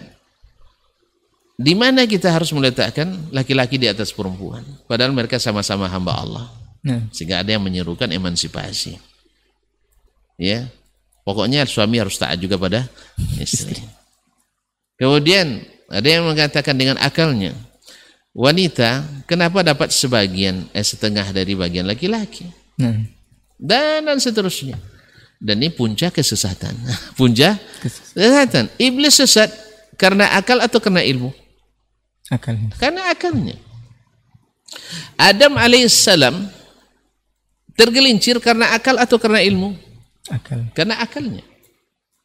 di mana kita harus meletakkan laki-laki di atas perempuan? Padahal mereka sama-sama hamba Allah. Nah. Sehingga ada yang menyerukan emansipasi. Ya, pokoknya suami harus taat juga pada istri. Kemudian ada yang mengatakan dengan akalnya, wanita kenapa dapat sebagian eh setengah dari bagian laki-laki? Nah dan, dan seterusnya. Dan ini puncak kesesatan. puncak kesesatan. Iblis sesat karena akal atau karena ilmu?
Akal.
Karena akalnya. Adam alaihissalam tergelincir karena akal atau karena ilmu?
Akal.
Karena akalnya.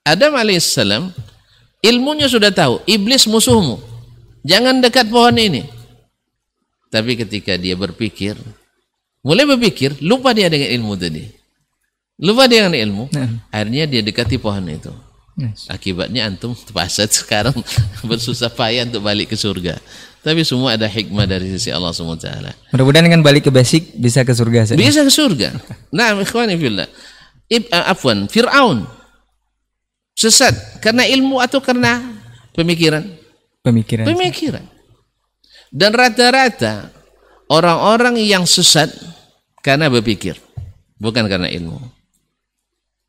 Adam alaihissalam ilmunya sudah tahu, iblis musuhmu. Jangan dekat pohon ini. Tapi ketika dia berpikir, Mulai berpikir, lupa dia dengan ilmu tadi. Lupa dia dengan ilmu, nah. akhirnya dia dekati pohon itu. Yes. Akibatnya antum terpaksa sekarang bersusah payah untuk balik ke surga. Tapi semua ada hikmah dari sisi Allah SWT.
Mudah-mudahan dengan balik ke basic bisa ke surga.
Saya. Bisa ke surga. Nah, ikhwani fillah. Ib, uh, afwan, Fir'aun sesat karena ilmu atau karena pemikiran?
Pemikiran.
Pemikiran. Dan rata-rata orang-orang yang sesat karena berpikir, bukan karena ilmu.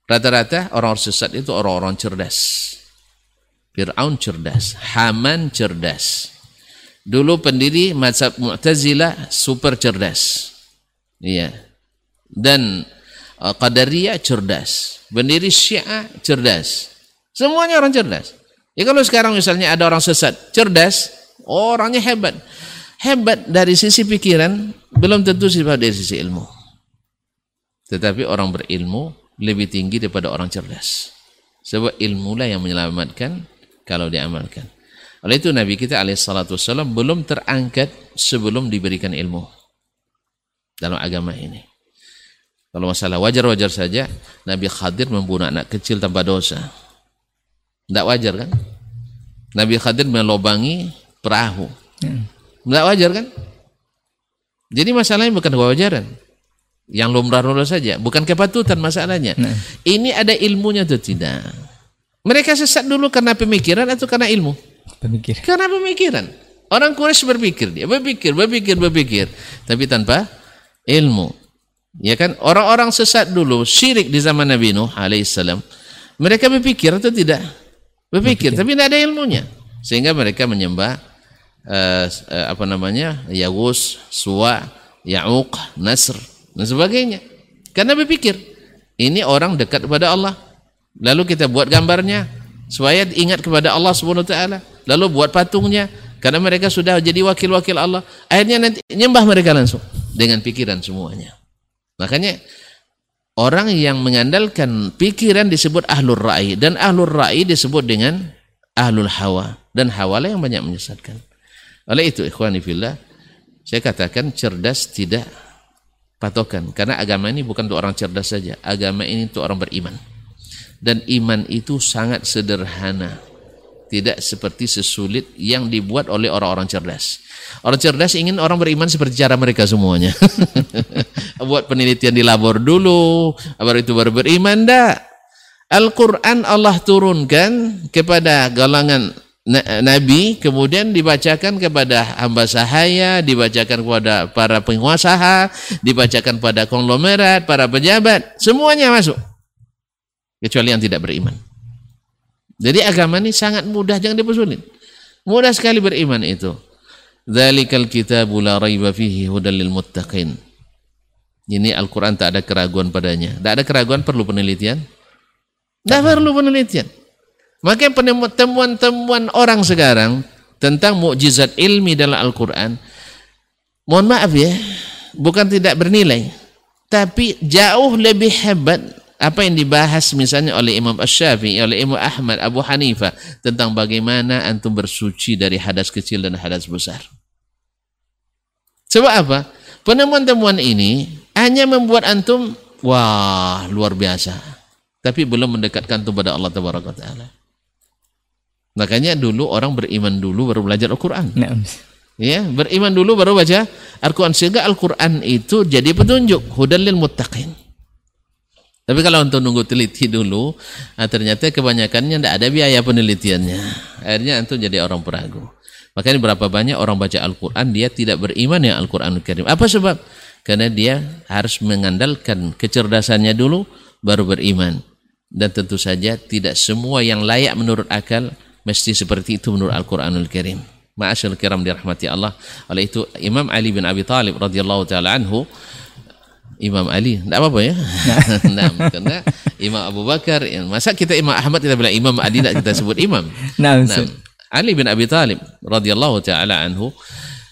Rata-rata orang-orang sesat itu orang-orang cerdas. Fir'aun cerdas, Haman cerdas. Dulu pendiri mazhab Mu'tazilah super cerdas. Iya. Dan uh, Qadariyah cerdas. Pendiri Syiah cerdas. Semuanya orang cerdas. Ya kalau sekarang misalnya ada orang sesat, cerdas, orangnya hebat hebat dari sisi pikiran belum tentu sifat dari sisi ilmu. Tetapi orang berilmu lebih tinggi daripada orang cerdas. Sebab ilmulah yang menyelamatkan kalau diamalkan. Oleh itu Nabi kita alaihissalatu wassalam belum terangkat sebelum diberikan ilmu dalam agama ini. Kalau masalah wajar-wajar saja Nabi Khadir membunuh anak kecil tanpa dosa. Tidak wajar kan? Nabi Khadir melobangi perahu. Tidak wajar kan? Jadi masalahnya bukan kewajaran. Yang lumrah-lumrah saja. Bukan kepatutan masalahnya. Nah. Ini ada ilmunya atau tidak? Mereka sesat dulu karena pemikiran atau karena ilmu?
Pemikiran.
Karena pemikiran. Orang Quraisy berpikir dia, berpikir, berpikir, berpikir, tapi tanpa ilmu. Ya kan? Orang-orang sesat dulu syirik di zaman Nabi Nuh alaihissalam. Mereka berpikir atau tidak? Berpikir, berpikir. tapi tidak ada ilmunya. Sehingga mereka menyembah uh, uh, apa namanya Yagus, Suwa, Ya'uq, Nasr dan sebagainya. Karena berpikir ini orang dekat kepada Allah. Lalu kita buat gambarnya supaya ingat kepada Allah Subhanahu wa taala. Lalu buat patungnya karena mereka sudah jadi wakil-wakil Allah. Akhirnya nanti nyembah mereka langsung dengan pikiran semuanya. Makanya orang yang mengandalkan pikiran disebut ahlur ra'i dan ahlur ra'i disebut dengan ahlul hawa dan hawa yang banyak menyesatkan. Oleh itu ikhwani fillah saya katakan cerdas tidak patokan karena agama ini bukan untuk orang cerdas saja agama ini untuk orang beriman dan iman itu sangat sederhana tidak seperti sesulit yang dibuat oleh orang-orang cerdas orang cerdas ingin orang beriman seperti cara mereka semuanya buat penelitian di labor dulu baru itu baru beriman dah Al-Quran Allah turunkan kepada galangan Nabi kemudian dibacakan kepada hamba sahaya, dibacakan kepada para penguasa, dibacakan pada konglomerat, para pejabat, semuanya masuk. Kecuali yang tidak beriman. Jadi agama ini sangat mudah, jangan dipersulit. Mudah sekali beriman itu. Dzalikal kitabu la raiba fihi hudal lil muttaqin. Ini Al-Quran tak ada keraguan padanya. Tak ada keraguan perlu penelitian? Tak perlu penelitian. Maka temuan-temuan orang sekarang tentang mukjizat ilmi dalam Al-Quran, mohon maaf ya, bukan tidak bernilai, tapi jauh lebih hebat apa yang dibahas misalnya oleh Imam Ash-Syafi'i, oleh Imam Ahmad, Abu Hanifah tentang bagaimana antum bersuci dari hadas kecil dan hadas besar. Sebab apa? Penemuan-temuan ini hanya membuat antum wah luar biasa, tapi belum mendekatkan antum pada Allah Taala. Makanya dulu orang beriman dulu baru belajar Al-Quran. Nah. Ya, beriman dulu baru baca Al-Quran sehingga Al-Quran itu jadi petunjuk hudalil muttaqin. Tapi kalau untuk nunggu teliti dulu, nah ternyata kebanyakannya tidak ada biaya penelitiannya. Akhirnya itu jadi orang peragu. Makanya berapa banyak orang baca Al-Quran dia tidak beriman ya Al-Quran Karim. Apa sebab? Karena dia harus mengandalkan kecerdasannya dulu baru beriman. Dan tentu saja tidak semua yang layak menurut akal mesti seperti itu menurut Al-Quranul Karim. Ma'asyil kiram dirahmati Allah. Oleh itu Imam Ali bin Abi Talib radhiyallahu taala anhu Imam Ali, tidak apa-apa ya. nah, karena Imam Abu Bakar, ya, masa kita Imam Ahmad kita bilang Imam Ali tidak kita sebut imam. Nah, nah Ali bin Abi Talib radhiyallahu taala anhu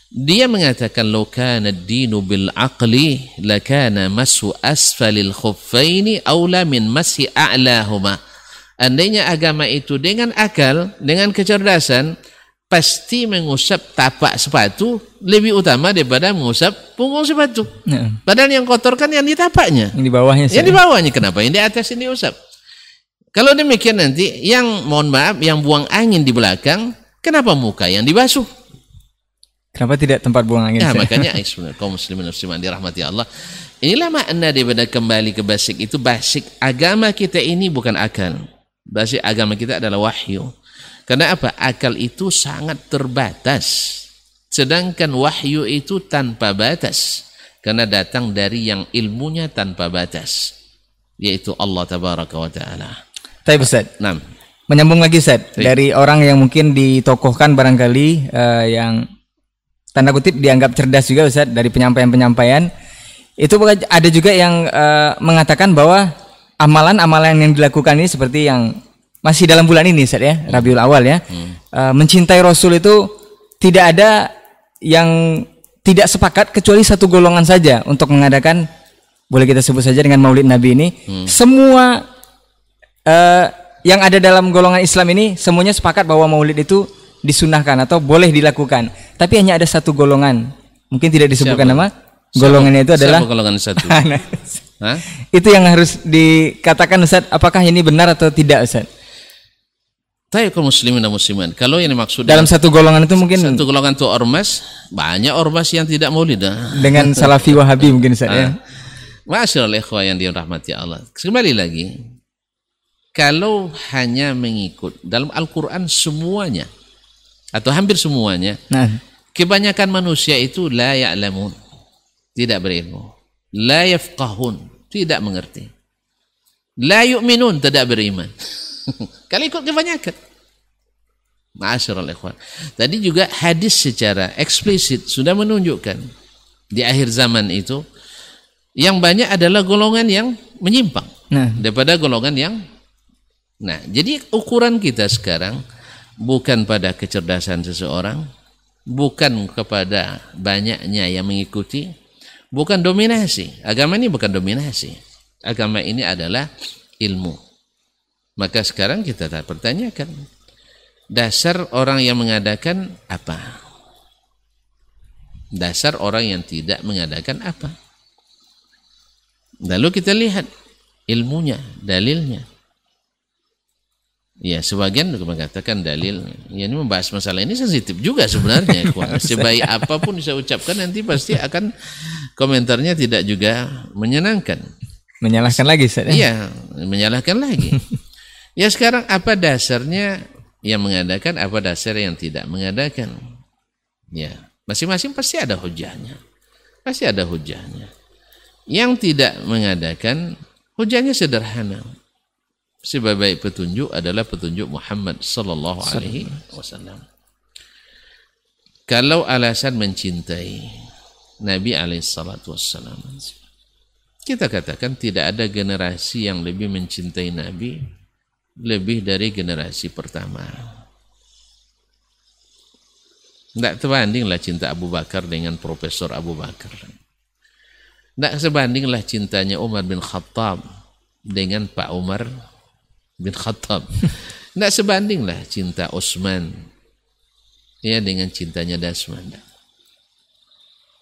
dia mengatakan lo kana dinu bil aqli lakana masu asfalil khuffaini aula min masi a'lahuma. Andainya agama itu dengan akal, dengan kecerdasan, pasti mengusap tapak sepatu lebih utama daripada mengusap punggung sepatu. Ya. Padahal yang kotor kan yang di tapaknya.
Yang di bawahnya.
Yang di bawahnya. Kenapa? Yang di atas ini usap. Kalau demikian nanti, yang mohon maaf, yang buang angin di belakang, kenapa muka yang dibasuh?
Kenapa tidak tempat buang angin?
Nah, makanya kaum muslimin muslimat dirahmati Allah. Inilah makna daripada kembali ke basic itu basic agama kita ini bukan akal. Basi agama kita adalah wahyu. Karena apa? Akal itu sangat terbatas. Sedangkan wahyu itu tanpa batas. Karena datang dari yang ilmunya tanpa batas. Yaitu Allah Tabaraka wa Ta'ala.
Tapi Ustaz. Nah. Menyambung lagi Ustaz. Dari orang yang mungkin ditokohkan barangkali uh, yang tanda kutip dianggap cerdas juga Ustaz. Dari penyampaian-penyampaian. Itu ada juga yang uh, mengatakan bahwa amalan-amalan yang dilakukan ini seperti yang masih dalam bulan ini Ustaz ya, Rabiul Awal ya. Hmm. Uh, mencintai Rasul itu tidak ada yang tidak sepakat kecuali satu golongan saja untuk mengadakan boleh kita sebut saja dengan Maulid Nabi ini. Hmm. Semua uh, yang ada dalam golongan Islam ini semuanya sepakat bahwa Maulid itu disunahkan atau boleh dilakukan. Tapi hanya ada satu golongan. Mungkin tidak disebutkan Siapa? nama. Golongannya itu adalah
Siapa golongan satu.
Hah? Itu yang harus dikatakan Ustaz, apakah ini benar atau tidak Ustaz?
Tapi kaum muslimin dan muslimat, kalau yang dimaksud
dalam satu golongan itu mungkin
satu golongan itu ormas, banyak ormas yang tidak maulid.
Dengan salafi wahabi mungkin Ustaz ya.
Masyaallah ikhwah yang dirahmati Allah. Kembali lagi, kalau hanya mengikut dalam Al-Quran semuanya atau hampir semuanya, nah. kebanyakan manusia itu la ya'lamun, tidak berilmu la yafqahun tidak mengerti la yu'minun tidak beriman kalau ikut kebanyakan Ma'asyiral ikhwan tadi juga hadis secara eksplisit sudah menunjukkan di akhir zaman itu yang banyak adalah golongan yang menyimpang nah. daripada golongan yang Nah, jadi ukuran kita sekarang bukan pada kecerdasan seseorang, bukan kepada banyaknya yang mengikuti, bukan dominasi. Agama ini bukan dominasi. Agama ini adalah ilmu. Maka sekarang kita tak pertanyakan dasar orang yang mengadakan apa? Dasar orang yang tidak mengadakan apa? Lalu kita lihat ilmunya, dalilnya. Ya, sebagian mengatakan dalil. Ya, ini membahas masalah ini sensitif juga sebenarnya. Sebaik apa pun saya ucapkan nanti pasti akan komentarnya tidak juga menyenangkan.
Menyalahkan lagi.
Ya? Iya, menyalahkan lagi. ya sekarang apa dasarnya yang mengadakan, apa dasar yang tidak mengadakan? Ya, masing-masing pasti ada hujahnya. Pasti ada hujahnya. Yang tidak mengadakan, hujahnya sederhana sebaik-baik petunjuk adalah petunjuk Muhammad sallallahu alaihi wasallam. Kalau alasan mencintai Nabi alaihi salatu wasallam. Kita katakan tidak ada generasi yang lebih mencintai Nabi lebih dari generasi pertama. Tidak terbandinglah cinta Abu Bakar dengan Profesor Abu Bakar. Tidak sebandinglah cintanya Umar bin Khattab dengan Pak Umar bin Khattab. Tidak sebanding lah cinta Utsman ya dengan cintanya Dasman.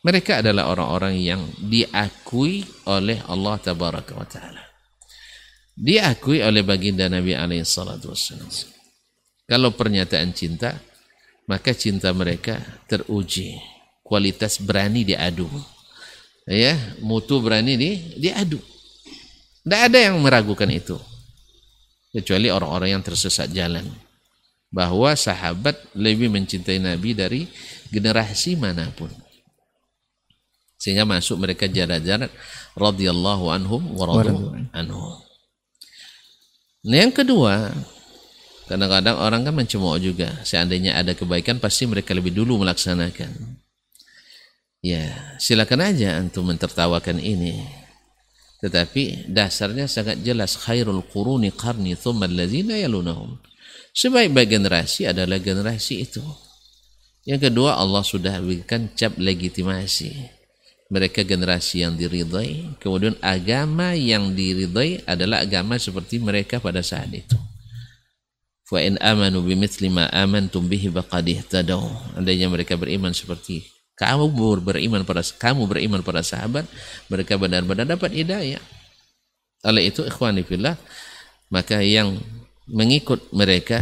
Mereka adalah orang-orang yang diakui oleh Allah Tabaraka wa Ta'ala. Diakui oleh baginda Nabi alaihi salatu wassalam. Kalau pernyataan cinta, maka cinta mereka teruji. Kualitas berani diadu. Ya, mutu berani di diadu. Tidak ada yang meragukan itu kecuali orang-orang yang tersesat jalan bahwa sahabat lebih mencintai Nabi dari generasi mana pun sehingga masuk mereka jarak-jarak radhiyallahu anhum wa anhu. Nah, yang kedua, kadang-kadang orang kan mencemooh juga. Seandainya ada kebaikan pasti mereka lebih dulu melaksanakan. Ya, silakan aja untuk mentertawakan ini. Tetapi dasarnya sangat jelas khairul quruni qarni thumma allazina yalunahum. Sebaik-baik generasi adalah generasi itu. Yang kedua Allah sudah berikan cap legitimasi. Mereka generasi yang diridai, kemudian agama yang diridai adalah agama seperti mereka pada saat itu. Fa in amanu bimithli ma amantum bihi faqad ihtadaw. Andainya mereka beriman seperti kamu beriman pada kamu beriman pada sahabat mereka benar-benar dapat hidayah oleh itu ikhwani fillah maka yang mengikut mereka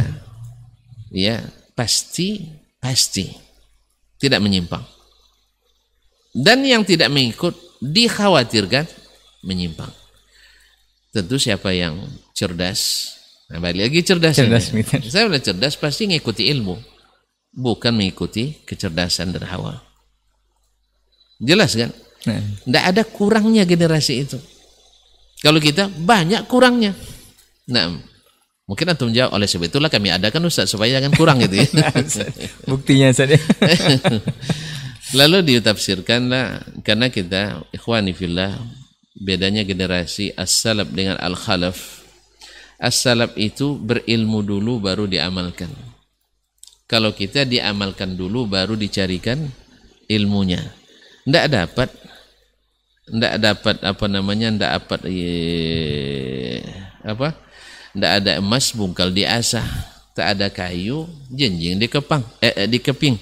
ya pasti pasti tidak menyimpang dan yang tidak mengikut dikhawatirkan menyimpang tentu siapa yang cerdas nah balik lagi cerdas, cerdas saya bilang cerdas pasti mengikuti ilmu bukan mengikuti kecerdasan dan hawa Jelas kan? Tidak nah. ada kurangnya generasi itu. Kalau kita banyak kurangnya. Nah, mungkin antum jawab oleh sebab itulah kami adakan Ustaz supaya jangan kurang gitu ya.
Buktinya saja.
Lalu ditafsirkanlah karena kita ikhwani fillah bedanya generasi as-salaf dengan al-khalaf. As-salaf itu berilmu dulu baru diamalkan. Kalau kita diamalkan dulu baru dicarikan ilmunya. Tidak dapat. Tidak dapat apa namanya tidak dapat ye, apa? Tidak ada emas bungkal di asah tak ada kayu jenjing di kepang eh, eh, di keping.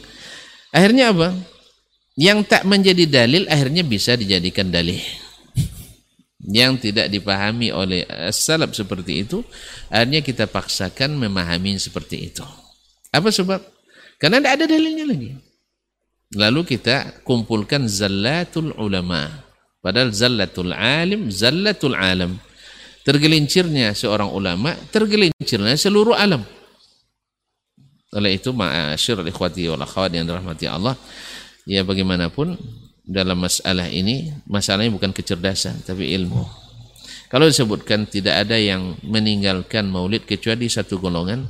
Akhirnya apa yang tak menjadi dalil akhirnya bisa dijadikan dalil yang tidak dipahami oleh salaf seperti itu akhirnya kita paksakan memahami seperti itu apa sebab karena tidak ada dalilnya lagi Lalu kita kumpulkan zallatul ulama. Padahal zallatul alim, zallatul alam. Tergelincirnya seorang ulama, tergelincirnya seluruh alam. Oleh itu, ma'asyir ikhwati wal akhwat yang dirahmati Allah, ya bagaimanapun dalam masalah ini, masalahnya bukan kecerdasan, tapi ilmu. Kalau disebutkan tidak ada yang meninggalkan maulid kecuali satu golongan,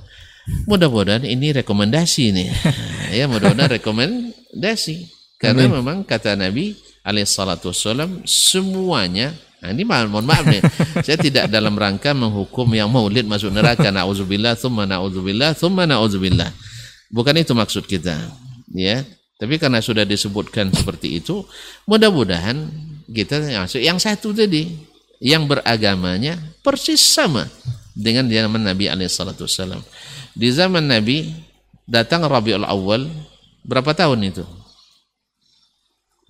mudah-mudahan ini rekomendasi nih. ya mudah-mudahan rekomend dasi karena Amin. memang kata Nabi alaihissalatu wassalam semuanya Nah, ini mohon maaf nih, saya tidak dalam rangka menghukum yang maulid masuk neraka. Nauzubillah, thumma nauzubillah, thumma nauzubillah. Bukan itu maksud kita, ya. Tapi karena sudah disebutkan seperti itu, mudah-mudahan kita masuk yang satu tadi, yang beragamanya persis sama dengan zaman Nabi alaihissalatu wassalam. Di zaman Nabi datang Rabiul Awal berapa tahun itu?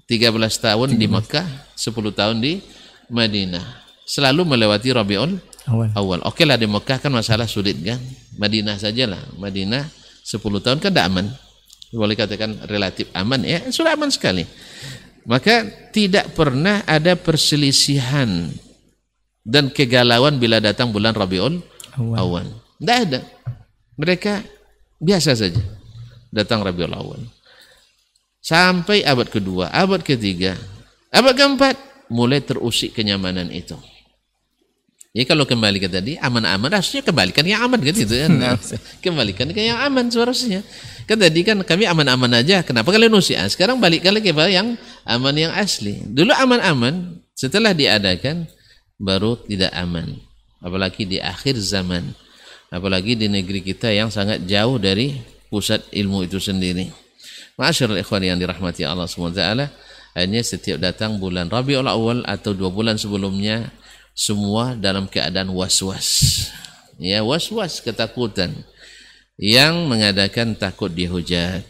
13 tahun di Mekah, 10 tahun di Madinah. Selalu melewati Rabiul awal. awal. Oke lah di Mekah kan masalah sulit kan. Madinah sajalah. Madinah 10 tahun kan tidak aman. Boleh katakan relatif aman ya. Sudah aman sekali. Maka tidak pernah ada perselisihan dan kegalauan bila datang bulan Rabiul awal. Tidak ada. Mereka biasa saja datang Rabiul awal. Sampai abad kedua, abad ketiga, abad keempat, mulai terusik kenyamanan itu. Ya kalau kembali ke tadi aman-aman harusnya kembalikan yang aman kan itu kan. kembalikan ke yang aman seharusnya. Kan tadi kan kami aman-aman aja. Kenapa kalian usik? Ah, sekarang balikkan lagi ke yang aman yang asli. Dulu aman-aman, setelah diadakan baru tidak aman. Apalagi di akhir zaman. Apalagi di negeri kita yang sangat jauh dari pusat ilmu itu sendiri. Masyaallah ikhwan yang dirahmati Allah SWT Akhirnya setiap datang bulan Rabiul Awal atau dua bulan sebelumnya semua dalam keadaan was-was. Ya, was-was ketakutan. Yang mengadakan takut dihujat.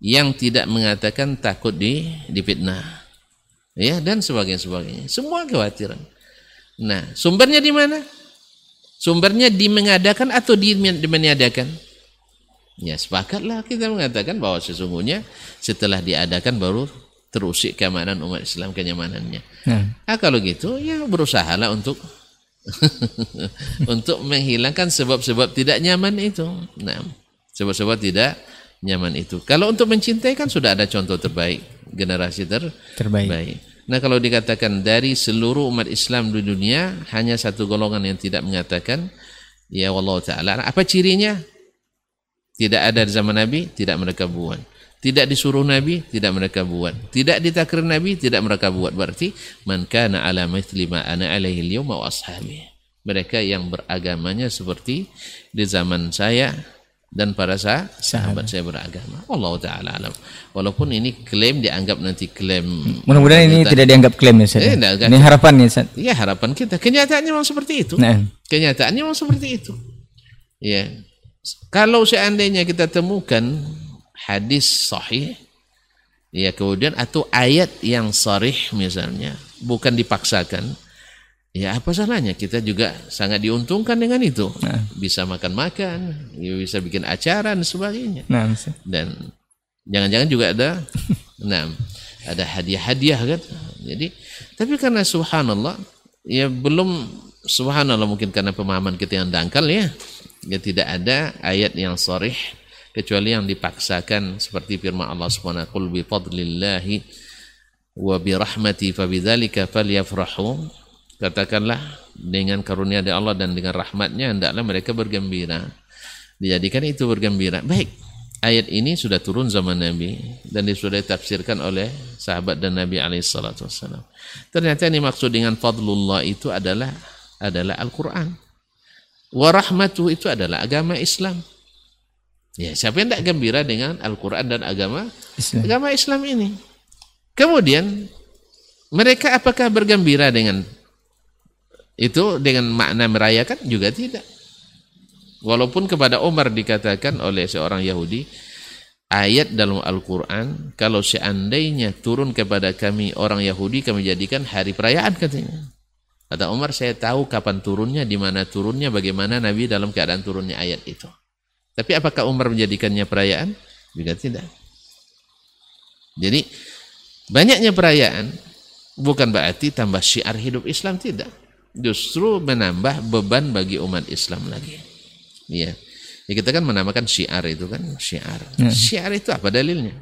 Yang tidak mengatakan takut di dipitnah. Ya, dan sebagainya sebagainya. Semua kekhawatiran. Nah, sumbernya di mana? Sumbernya di mengadakan atau di, di meniadakan? Ya, sepakatlah kita mengatakan bahwa sesungguhnya setelah diadakan baru terusik keamanan umat Islam kenyamanannya. Nah, nah kalau gitu ya berusahalah untuk untuk menghilangkan sebab-sebab tidak nyaman itu. Nah, sebab-sebab tidak nyaman itu. Kalau untuk mencintai kan sudah ada contoh terbaik, generasi ter terbaik. Baik. Nah, kalau dikatakan dari seluruh umat Islam di dunia hanya satu golongan yang tidak mengatakan ya Allah taala. Apa cirinya? Tidak ada di zaman Nabi, tidak mereka buat. Tidak disuruh Nabi, tidak mereka buat. Tidak ditakrir Nabi, tidak mereka buat. Berarti man kana ala mithli ma ana alaihi al-yawma wa ashabi. Mereka yang beragamanya seperti di zaman saya dan para sah sahabat saya beragama. Allah taala alam. Walaupun ini klaim dianggap nanti klaim.
Mudah-mudahan ini tidak dianggap klaim ya, Eh, ini harapan ya, Ustaz.
Ya, harapan kita. Kenyataannya memang seperti itu. Nah. Kenyataannya memang seperti itu. Ya. Kalau seandainya kita temukan hadis sahih ya kemudian atau ayat yang sarih misalnya bukan dipaksakan ya apa salahnya? Kita juga sangat diuntungkan dengan itu. Nah. bisa makan-makan ya bisa bikin acara dan sebagainya. Nah, dan jangan-jangan juga ada nah ada hadiah-hadiah kan? Jadi tapi karena subhanallah ya belum subhanallah mungkin karena pemahaman kita yang dangkal ya. Ya tidak ada ayat yang sarih kecuali yang dipaksakan seperti firman Allah Subhanahu wa bi wa bi rahmati fabidzalika falyafrahu. Katakanlah dengan karunia dari Allah dan dengan rahmatnya hendaklah mereka bergembira. Dijadikan itu bergembira. Baik ayat ini sudah turun zaman Nabi dan sudah ditafsirkan oleh sahabat dan Nabi alaihissalatu ternyata ini maksud dengan fadlullah itu adalah adalah Al-Quran. Wa rahmatuh itu adalah agama Islam Ya, siapa yang tidak gembira dengan Al-Quran dan agama Islam. agama Islam ini? Kemudian mereka apakah bergembira dengan itu dengan makna merayakan juga tidak. Walaupun kepada Umar dikatakan oleh seorang Yahudi ayat dalam Al-Quran kalau seandainya turun kepada kami orang Yahudi kami jadikan hari perayaan katanya. Kata Umar saya tahu kapan turunnya, di mana turunnya, bagaimana Nabi dalam keadaan turunnya ayat itu. Tapi apakah Umar menjadikannya perayaan? Juga tidak. Jadi banyaknya perayaan bukan berarti tambah syiar hidup Islam tidak. Justru menambah beban bagi umat Islam lagi. Iya. Ya kita kan menamakan syiar itu kan syiar. Ya. Syiar itu apa dalilnya?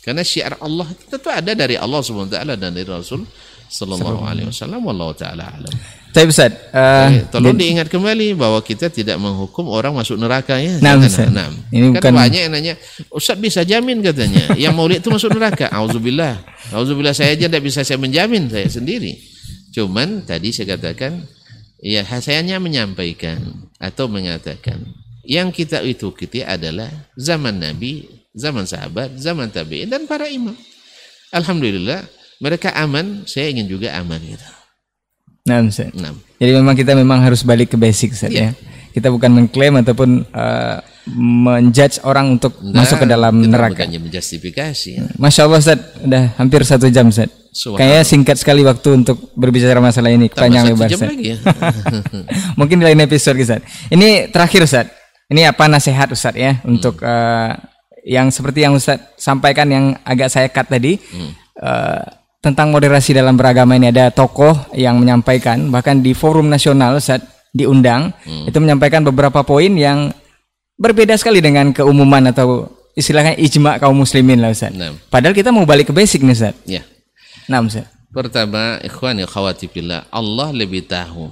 Karena syiar Allah itu ada dari Allah SWT dan dari Rasul sallallahu alaihi wasallam wallahu taala alam.
Tapi Ustaz, uh,
tolong diingat kembali bahwa kita tidak menghukum orang masuk neraka ya.
Nah, Ustaz.
nah.
Ini
kan
bukan-
banyak yang nanya, Ustaz bisa jamin katanya, yang maulid itu masuk neraka. Auzubillah. Auzubillah saya aja tidak bisa saya menjamin saya sendiri. Cuman tadi saya katakan, ya saya hanya menyampaikan atau mengatakan yang kita ikuti adalah zaman Nabi, zaman sahabat, zaman tabi'in dan para imam. Alhamdulillah mereka aman, saya ingin juga aman gitu.
nah, Ustaz.
Nah,
Jadi memang kita memang harus balik ke basic Ustaz
Iya.
ya. Kita bukan mengklaim ataupun uh, menjudge orang untuk masuk ke dalam
kita
neraka.
bukannya menjustifikasi.
Masya Allah Ustaz, udah hampir satu jam Ustaz. Kayaknya singkat sekali waktu untuk berbicara masalah ini, panjang lebar Ustaz.
lagi ya.
Mungkin di lain episode Ustaz. Ini terakhir Ustaz. Ini apa nasihat Ustaz ya untuk uh, yang seperti yang Ustaz sampaikan yang agak saya cut tadi uh, tentang moderasi dalam beragama ini ada tokoh yang menyampaikan bahkan di forum nasional Ustaz diundang itu menyampaikan beberapa poin yang berbeda sekali dengan keumuman atau istilahnya ijma kaum muslimin lah Ustaz.
Nah.
Padahal kita mau balik ke basic nih Ustaz.
ya.
Nah Ustaz.
Pertama, ikhwan ya khawati billah, Allah lebih tahu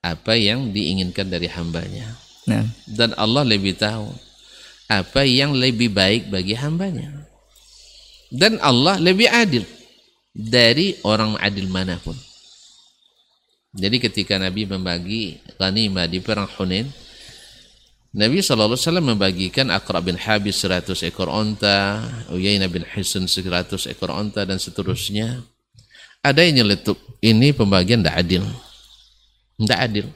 apa yang diinginkan dari hambanya.
Nah.
Dan Allah lebih tahu apa yang lebih baik bagi hambanya. Dan Allah lebih adil dari orang adil mana pun. Jadi ketika Nabi membagi ghanimah di perang Hunain, Nabi SAW membagikan Aqra bin Habis 100 ekor onta, Uyainah bin Hisan 100 ekor onta dan seterusnya. Ada yang nyeletuk, ini pembagian tidak adil. Tidak adil.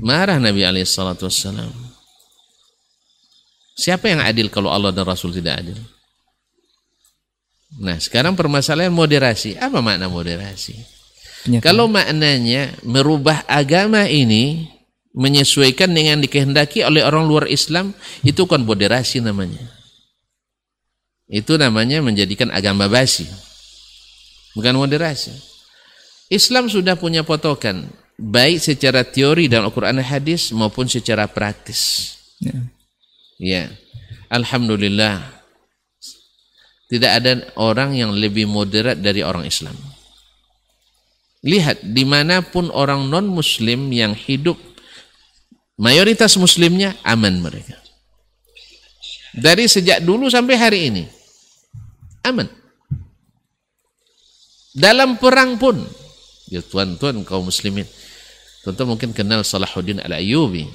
Marah Nabi SAW. Siapa yang adil kalau Allah dan Rasul tidak adil? Nah sekarang permasalahan moderasi. Apa makna moderasi?
Penyataan.
Kalau maknanya merubah agama ini menyesuaikan dengan dikehendaki oleh orang luar Islam, itu kan moderasi namanya. Itu namanya menjadikan agama basi. Bukan moderasi. Islam sudah punya potokan, baik secara teori dalam Al-Quran dan hadis maupun secara praktis.
Ya.
Ya, Alhamdulillah. Tidak ada orang yang lebih moderat dari orang Islam. Lihat, di mana pun orang non-muslim yang hidup, mayoritas muslimnya aman mereka. Dari sejak dulu sampai hari ini. Aman. Dalam perang pun, ya tuan-tuan kaum muslimin, tuan-tuan mungkin kenal Salahuddin Al-Ayyubi.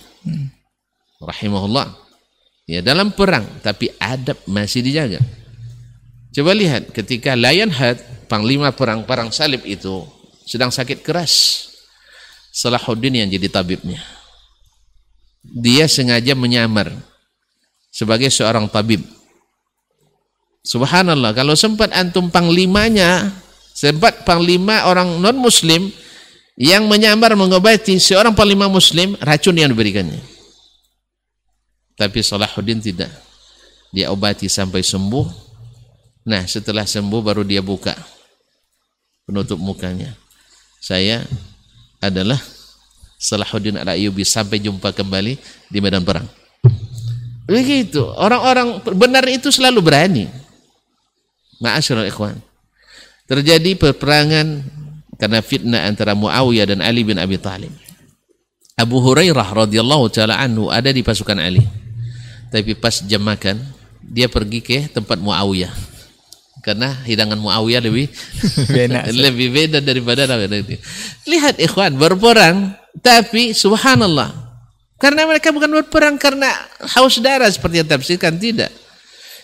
Rahimahullah. Ya dalam perang, tapi adab masih dijaga. Coba lihat ketika Lion Head, panglima perang perang salib itu sedang sakit keras. Salahuddin yang jadi tabibnya. Dia sengaja menyamar sebagai seorang tabib. Subhanallah, kalau sempat antum panglimanya, sempat panglima orang non muslim yang menyamar mengobati seorang panglima muslim, racun yang diberikannya. Tapi Salahuddin tidak. Dia obati sampai sembuh. Nah, setelah sembuh baru dia buka penutup mukanya. Saya adalah Salahuddin Al-Ayyubi sampai jumpa kembali di medan perang. Begitu. Orang-orang benar itu selalu berani. Ma'asyiral ikhwan. Terjadi peperangan karena fitnah antara Muawiyah dan Ali bin Abi Thalib. Abu Hurairah radhiyallahu taala anhu ada di pasukan Ali. Tapi pas jam makan, dia pergi ke tempat Muawiyah. Karena hidangan Muawiyah lebih lebih beda daripada Nabi. Lihat ikhwan, berperang tapi subhanallah. Karena mereka bukan berperang karena haus darah seperti yang tafsirkan tidak.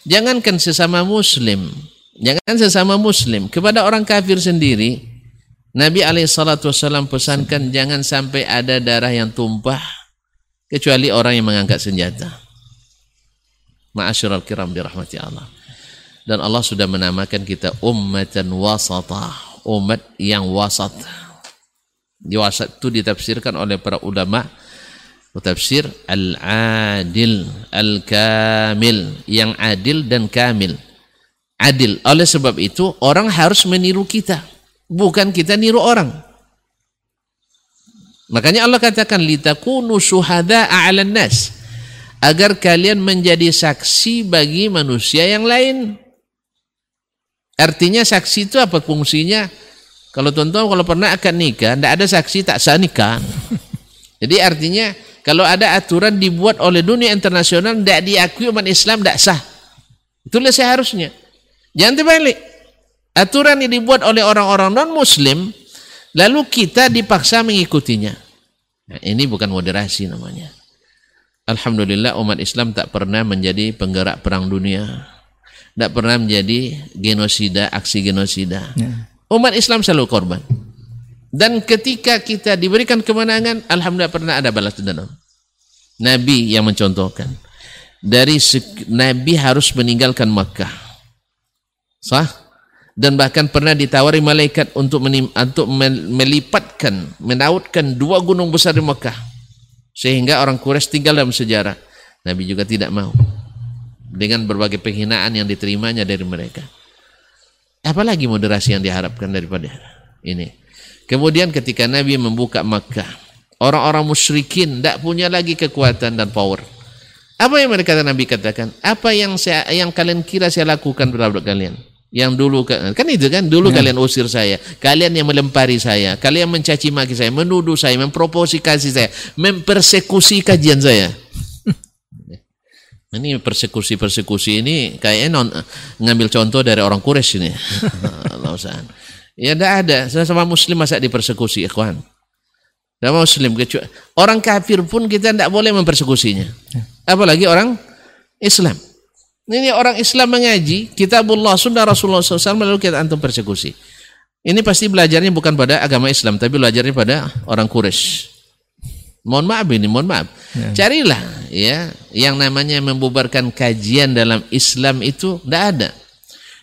Jangankan sesama muslim, jangan sesama muslim kepada orang kafir sendiri Nabi alaihissalam pesankan jangan sampai ada darah yang tumpah kecuali orang yang mengangkat senjata. Ma'asyiral kiram dirahmati Allah. Dan Allah sudah menamakan kita ummatan wasatah, umat yang wasat. Wasat itu ditafsirkan oleh para ulama tafsir al-adil, al-kamil, yang adil dan kamil. Adil. Oleh sebab itu orang harus meniru kita, bukan kita niru orang. Makanya Allah katakan litakunu syuhada 'alan nas agar kalian menjadi saksi bagi manusia yang lain. Artinya saksi itu apa fungsinya? Kalau tuan-tuan kalau pernah akan nikah, tidak ada saksi tak sah nikah. Jadi artinya kalau ada aturan dibuat oleh dunia internasional tidak diakui umat Islam tidak sah. Itulah seharusnya. Jangan terbalik. Aturan yang dibuat oleh orang-orang non-muslim lalu kita dipaksa mengikutinya. Nah, ini bukan moderasi namanya. Alhamdulillah umat Islam tak pernah menjadi penggerak perang dunia. Tak pernah menjadi genosida, aksi genosida. Ya. Umat Islam selalu korban. Dan ketika kita diberikan kemenangan, Alhamdulillah pernah ada balas dendam. Nabi yang mencontohkan. Dari Nabi harus meninggalkan Makkah. Sah? Dan bahkan pernah ditawari malaikat untuk menim, untuk melipatkan, menautkan dua gunung besar di Makkah. Sehingga orang Quraisy tinggal dalam sejarah. Nabi juga tidak mau. Dengan berbagai penghinaan yang diterimanya dari mereka. Apalagi moderasi yang diharapkan daripada ini. Kemudian ketika Nabi membuka Makkah, orang-orang musyrikin tidak punya lagi kekuatan dan power. Apa yang mereka Nabi katakan? Apa yang saya, yang kalian kira saya lakukan terhadap kalian? Yang dulu kan itu kan dulu ya. kalian usir saya, kalian yang melempari saya, kalian mencaci maki saya, menuduh saya, memprovokasi saya, mempersekusi kajian saya. Ini persekusi-persekusi ini kayaknya non, ngambil contoh dari orang Quraisy ini. ya tidak ada. Sama muslim masa dipersekusi, ikhwan. Sama muslim kecuali orang kafir pun kita tidak boleh mempersekusinya. Apalagi orang Islam. Ini orang Islam mengaji kitabullah sunnah Rasulullah SAW lalu kita antum persekusi. Ini pasti belajarnya bukan pada agama Islam tapi belajarnya pada orang Quraisy. Mohon maaf ini, mohon maaf. Ya. Carilah ya yang namanya membubarkan kajian dalam Islam itu tidak ada.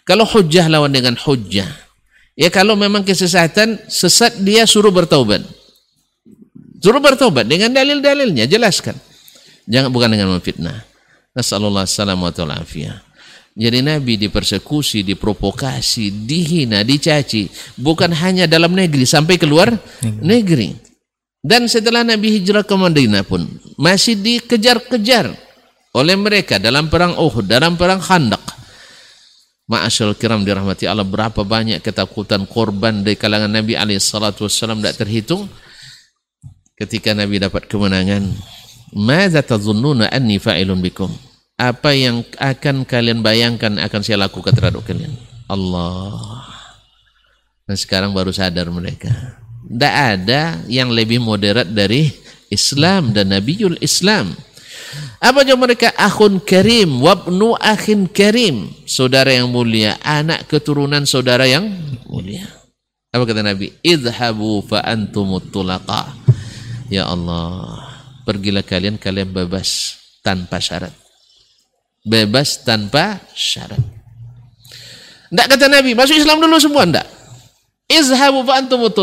Kalau hujah lawan dengan hujah. Ya kalau memang kesesatan, sesat dia suruh bertaubat. Suruh bertaubat dengan dalil-dalilnya, jelaskan. Jangan bukan dengan memfitnah. Nasallallahu alaihi Jadi Nabi dipersekusi, diprovokasi, dihina, dicaci. Bukan hanya dalam negeri, sampai keluar negeri. negeri. Dan setelah Nabi hijrah ke Madinah pun masih dikejar-kejar oleh mereka dalam perang Uhud, dalam perang Khandaq. Ma'asyal kiram dirahmati Allah berapa banyak ketakutan korban dari kalangan Nabi alaihi wassalam tidak terhitung ketika Nabi dapat kemenangan. Madza tazunnuna anni fa'ilun bikum? Apa yang akan kalian bayangkan akan saya lakukan terhadap kalian? Allah. Dan sekarang baru sadar mereka. Tidak ada yang lebih moderat dari Islam dan Nabiul Islam. Apa jawab mereka? Akhun karim, wabnu akhin karim. Saudara yang mulia, anak keturunan saudara yang mulia. Apa kata Nabi? Idhabu fa antumut. Ya Allah, pergilah kalian, kalian bebas tanpa syarat. Bebas tanpa syarat. Tidak kata Nabi, masuk Islam dulu semua, tidak. Izhabu fa antumut.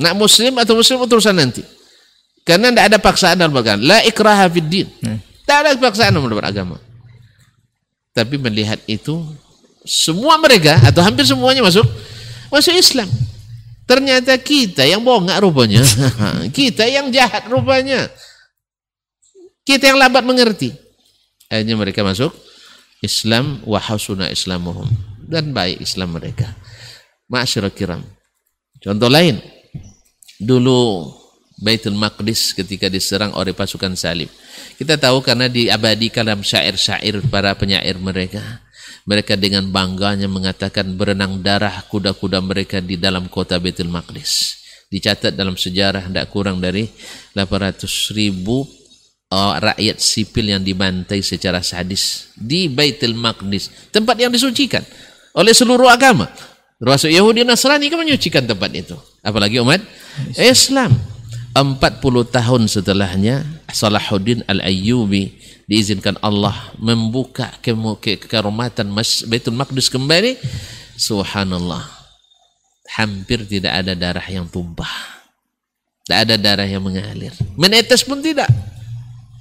Nak muslim atau muslim urusan nanti. Karena tidak ada paksaan dalam beragama. La ikraha fid din. Hmm. Tidak ada paksaan dalam beragama. Tapi melihat itu semua mereka atau hampir semuanya masuk masuk Islam. Ternyata kita yang bongak rupanya. kita yang jahat rupanya. Kita yang lambat mengerti. Akhirnya mereka masuk Islam wa hasuna islamuhum dan baik Islam mereka. Ma'asyiral kiram. Contoh lain, dulu Baitul Maqdis ketika diserang oleh pasukan salib. Kita tahu karena diabadikan dalam syair-syair para penyair mereka. Mereka dengan bangganya mengatakan berenang darah kuda-kuda mereka di dalam kota Baitul Maqdis. Dicatat dalam sejarah tidak kurang dari 800 ribu uh, rakyat sipil yang dibantai secara sadis di Baitul Maqdis. Tempat yang disucikan oleh seluruh agama. Termasuk Yahudi Nasrani kan menyucikan tempat itu. Apalagi umat Islam. 40 tahun setelahnya Salahuddin Al-Ayyubi diizinkan Allah membuka ke kehormatan Baitul Maqdis kembali. Subhanallah. Hampir tidak ada darah yang tumpah. Tidak ada darah yang mengalir. Menetes pun tidak.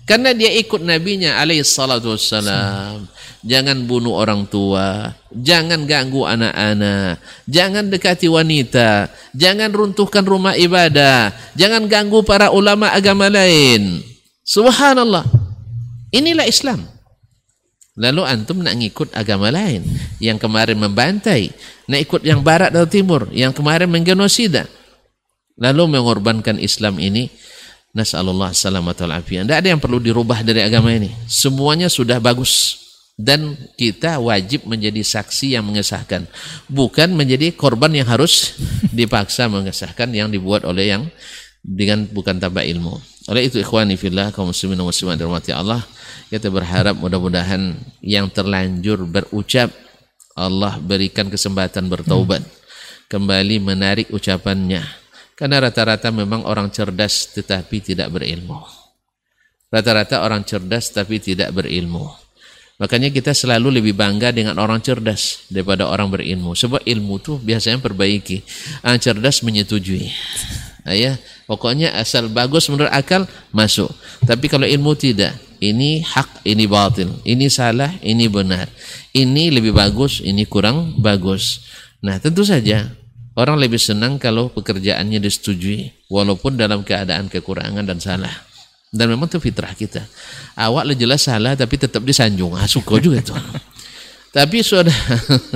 Karena dia ikut nabinya alaihi salatu wassalam. Jangan bunuh orang tua, jangan ganggu anak-anak, jangan dekati wanita, jangan runtuhkan rumah ibadah, jangan ganggu para ulama agama lain. Subhanallah. Inilah Islam. Lalu antum nak ngikut agama lain yang kemarin membantai, nak ikut yang barat atau timur yang kemarin menggenosida. Lalu mengorbankan Islam ini Nasallallahu salamatul afiyah. Tidak ada yang perlu dirubah dari agama ini. Semuanya sudah bagus. Dan kita wajib menjadi saksi yang mengesahkan. Bukan menjadi korban yang harus dipaksa mengesahkan yang dibuat oleh yang dengan bukan tanpa ilmu. Oleh itu ikhwani fillah kaum muslimin dan muslimat dirahmati Allah, kita berharap mudah-mudahan yang terlanjur berucap Allah berikan kesempatan bertaubat. Kembali menarik ucapannya karena rata-rata memang orang cerdas tetapi tidak berilmu. Rata-rata orang cerdas tapi tidak berilmu. Makanya kita selalu lebih bangga dengan orang cerdas daripada orang berilmu. Sebab ilmu tuh biasanya perbaiki. Orang cerdas menyetujui. Nah, ya, pokoknya asal bagus menurut akal masuk. Tapi kalau ilmu tidak, ini hak, ini batil, ini salah, ini benar. Ini lebih bagus, ini kurang bagus. Nah, tentu saja Orang lebih senang kalau pekerjaannya disetujui walaupun dalam keadaan kekurangan dan salah. Dan memang itu fitrah kita. Awak jelas salah tapi tetap disanjung. Ah, suka juga itu. tapi sudah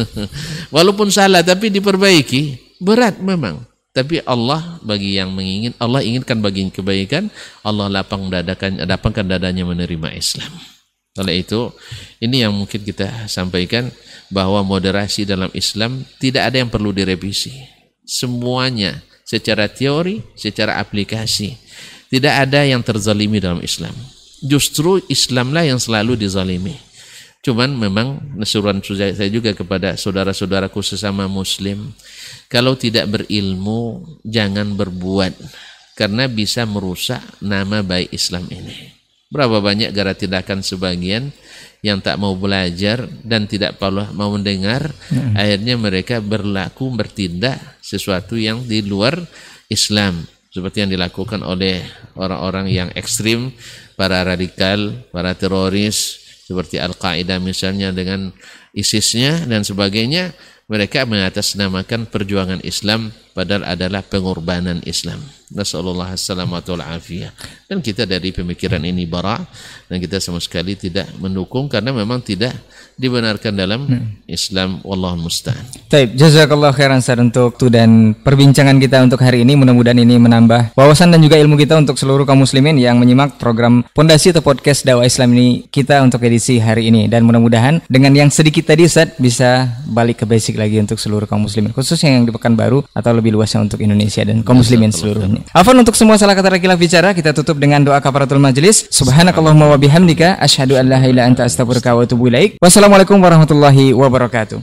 walaupun salah tapi diperbaiki, berat memang. Tapi Allah bagi yang mengingin, Allah inginkan bagi kebaikan, Allah lapang dadakan, lapangkan dadanya menerima Islam. Oleh itu, ini yang mungkin kita sampaikan bahwa moderasi dalam Islam tidak ada yang perlu direvisi. Semuanya secara teori, secara aplikasi. Tidak ada yang terzalimi dalam Islam. Justru Islamlah yang selalu dizalimi. Cuman memang nasuran saya juga kepada saudara-saudaraku sesama muslim. Kalau tidak berilmu, jangan berbuat. Karena bisa merusak nama baik Islam ini. Berapa banyak gara tindakan sebagian yang tak mau belajar dan tidak mau mendengar, hmm. akhirnya mereka berlaku bertindak sesuatu yang di luar Islam seperti yang dilakukan oleh orang-orang yang ekstrim, para radikal, para teroris seperti Al-Qaeda misalnya dengan ISISnya dan sebagainya, mereka mengatasnamakan perjuangan Islam padahal adalah pengorbanan Islam. Nasallallahu alaihi. Dan kita dari pemikiran ini bara dan kita sama sekali tidak mendukung karena memang tidak dibenarkan dalam hmm. Islam wallahu musta'an.
Baik, jazakallah khairan Ustaz untuk itu dan perbincangan kita untuk hari ini mudah-mudahan ini menambah wawasan dan juga ilmu kita untuk seluruh kaum muslimin yang menyimak program Pondasi atau podcast dakwah Islam ini kita untuk edisi hari ini dan mudah-mudahan dengan yang sedikit tadi Ustaz bisa balik ke basic lagi untuk seluruh kaum muslimin khususnya yang di Pekanbaru atau lebih lebih luasnya untuk Indonesia dan kaum muslimin seluruhnya. Afan untuk semua salah kata kilaf bicara kita tutup dengan doa kafaratul majelis. Subhanakallahumma wa bihamdika asyhadu an la ilaha illa anta astaghfiruka wa atubu ilaik. Wassalamualaikum warahmatullahi wabarakatuh.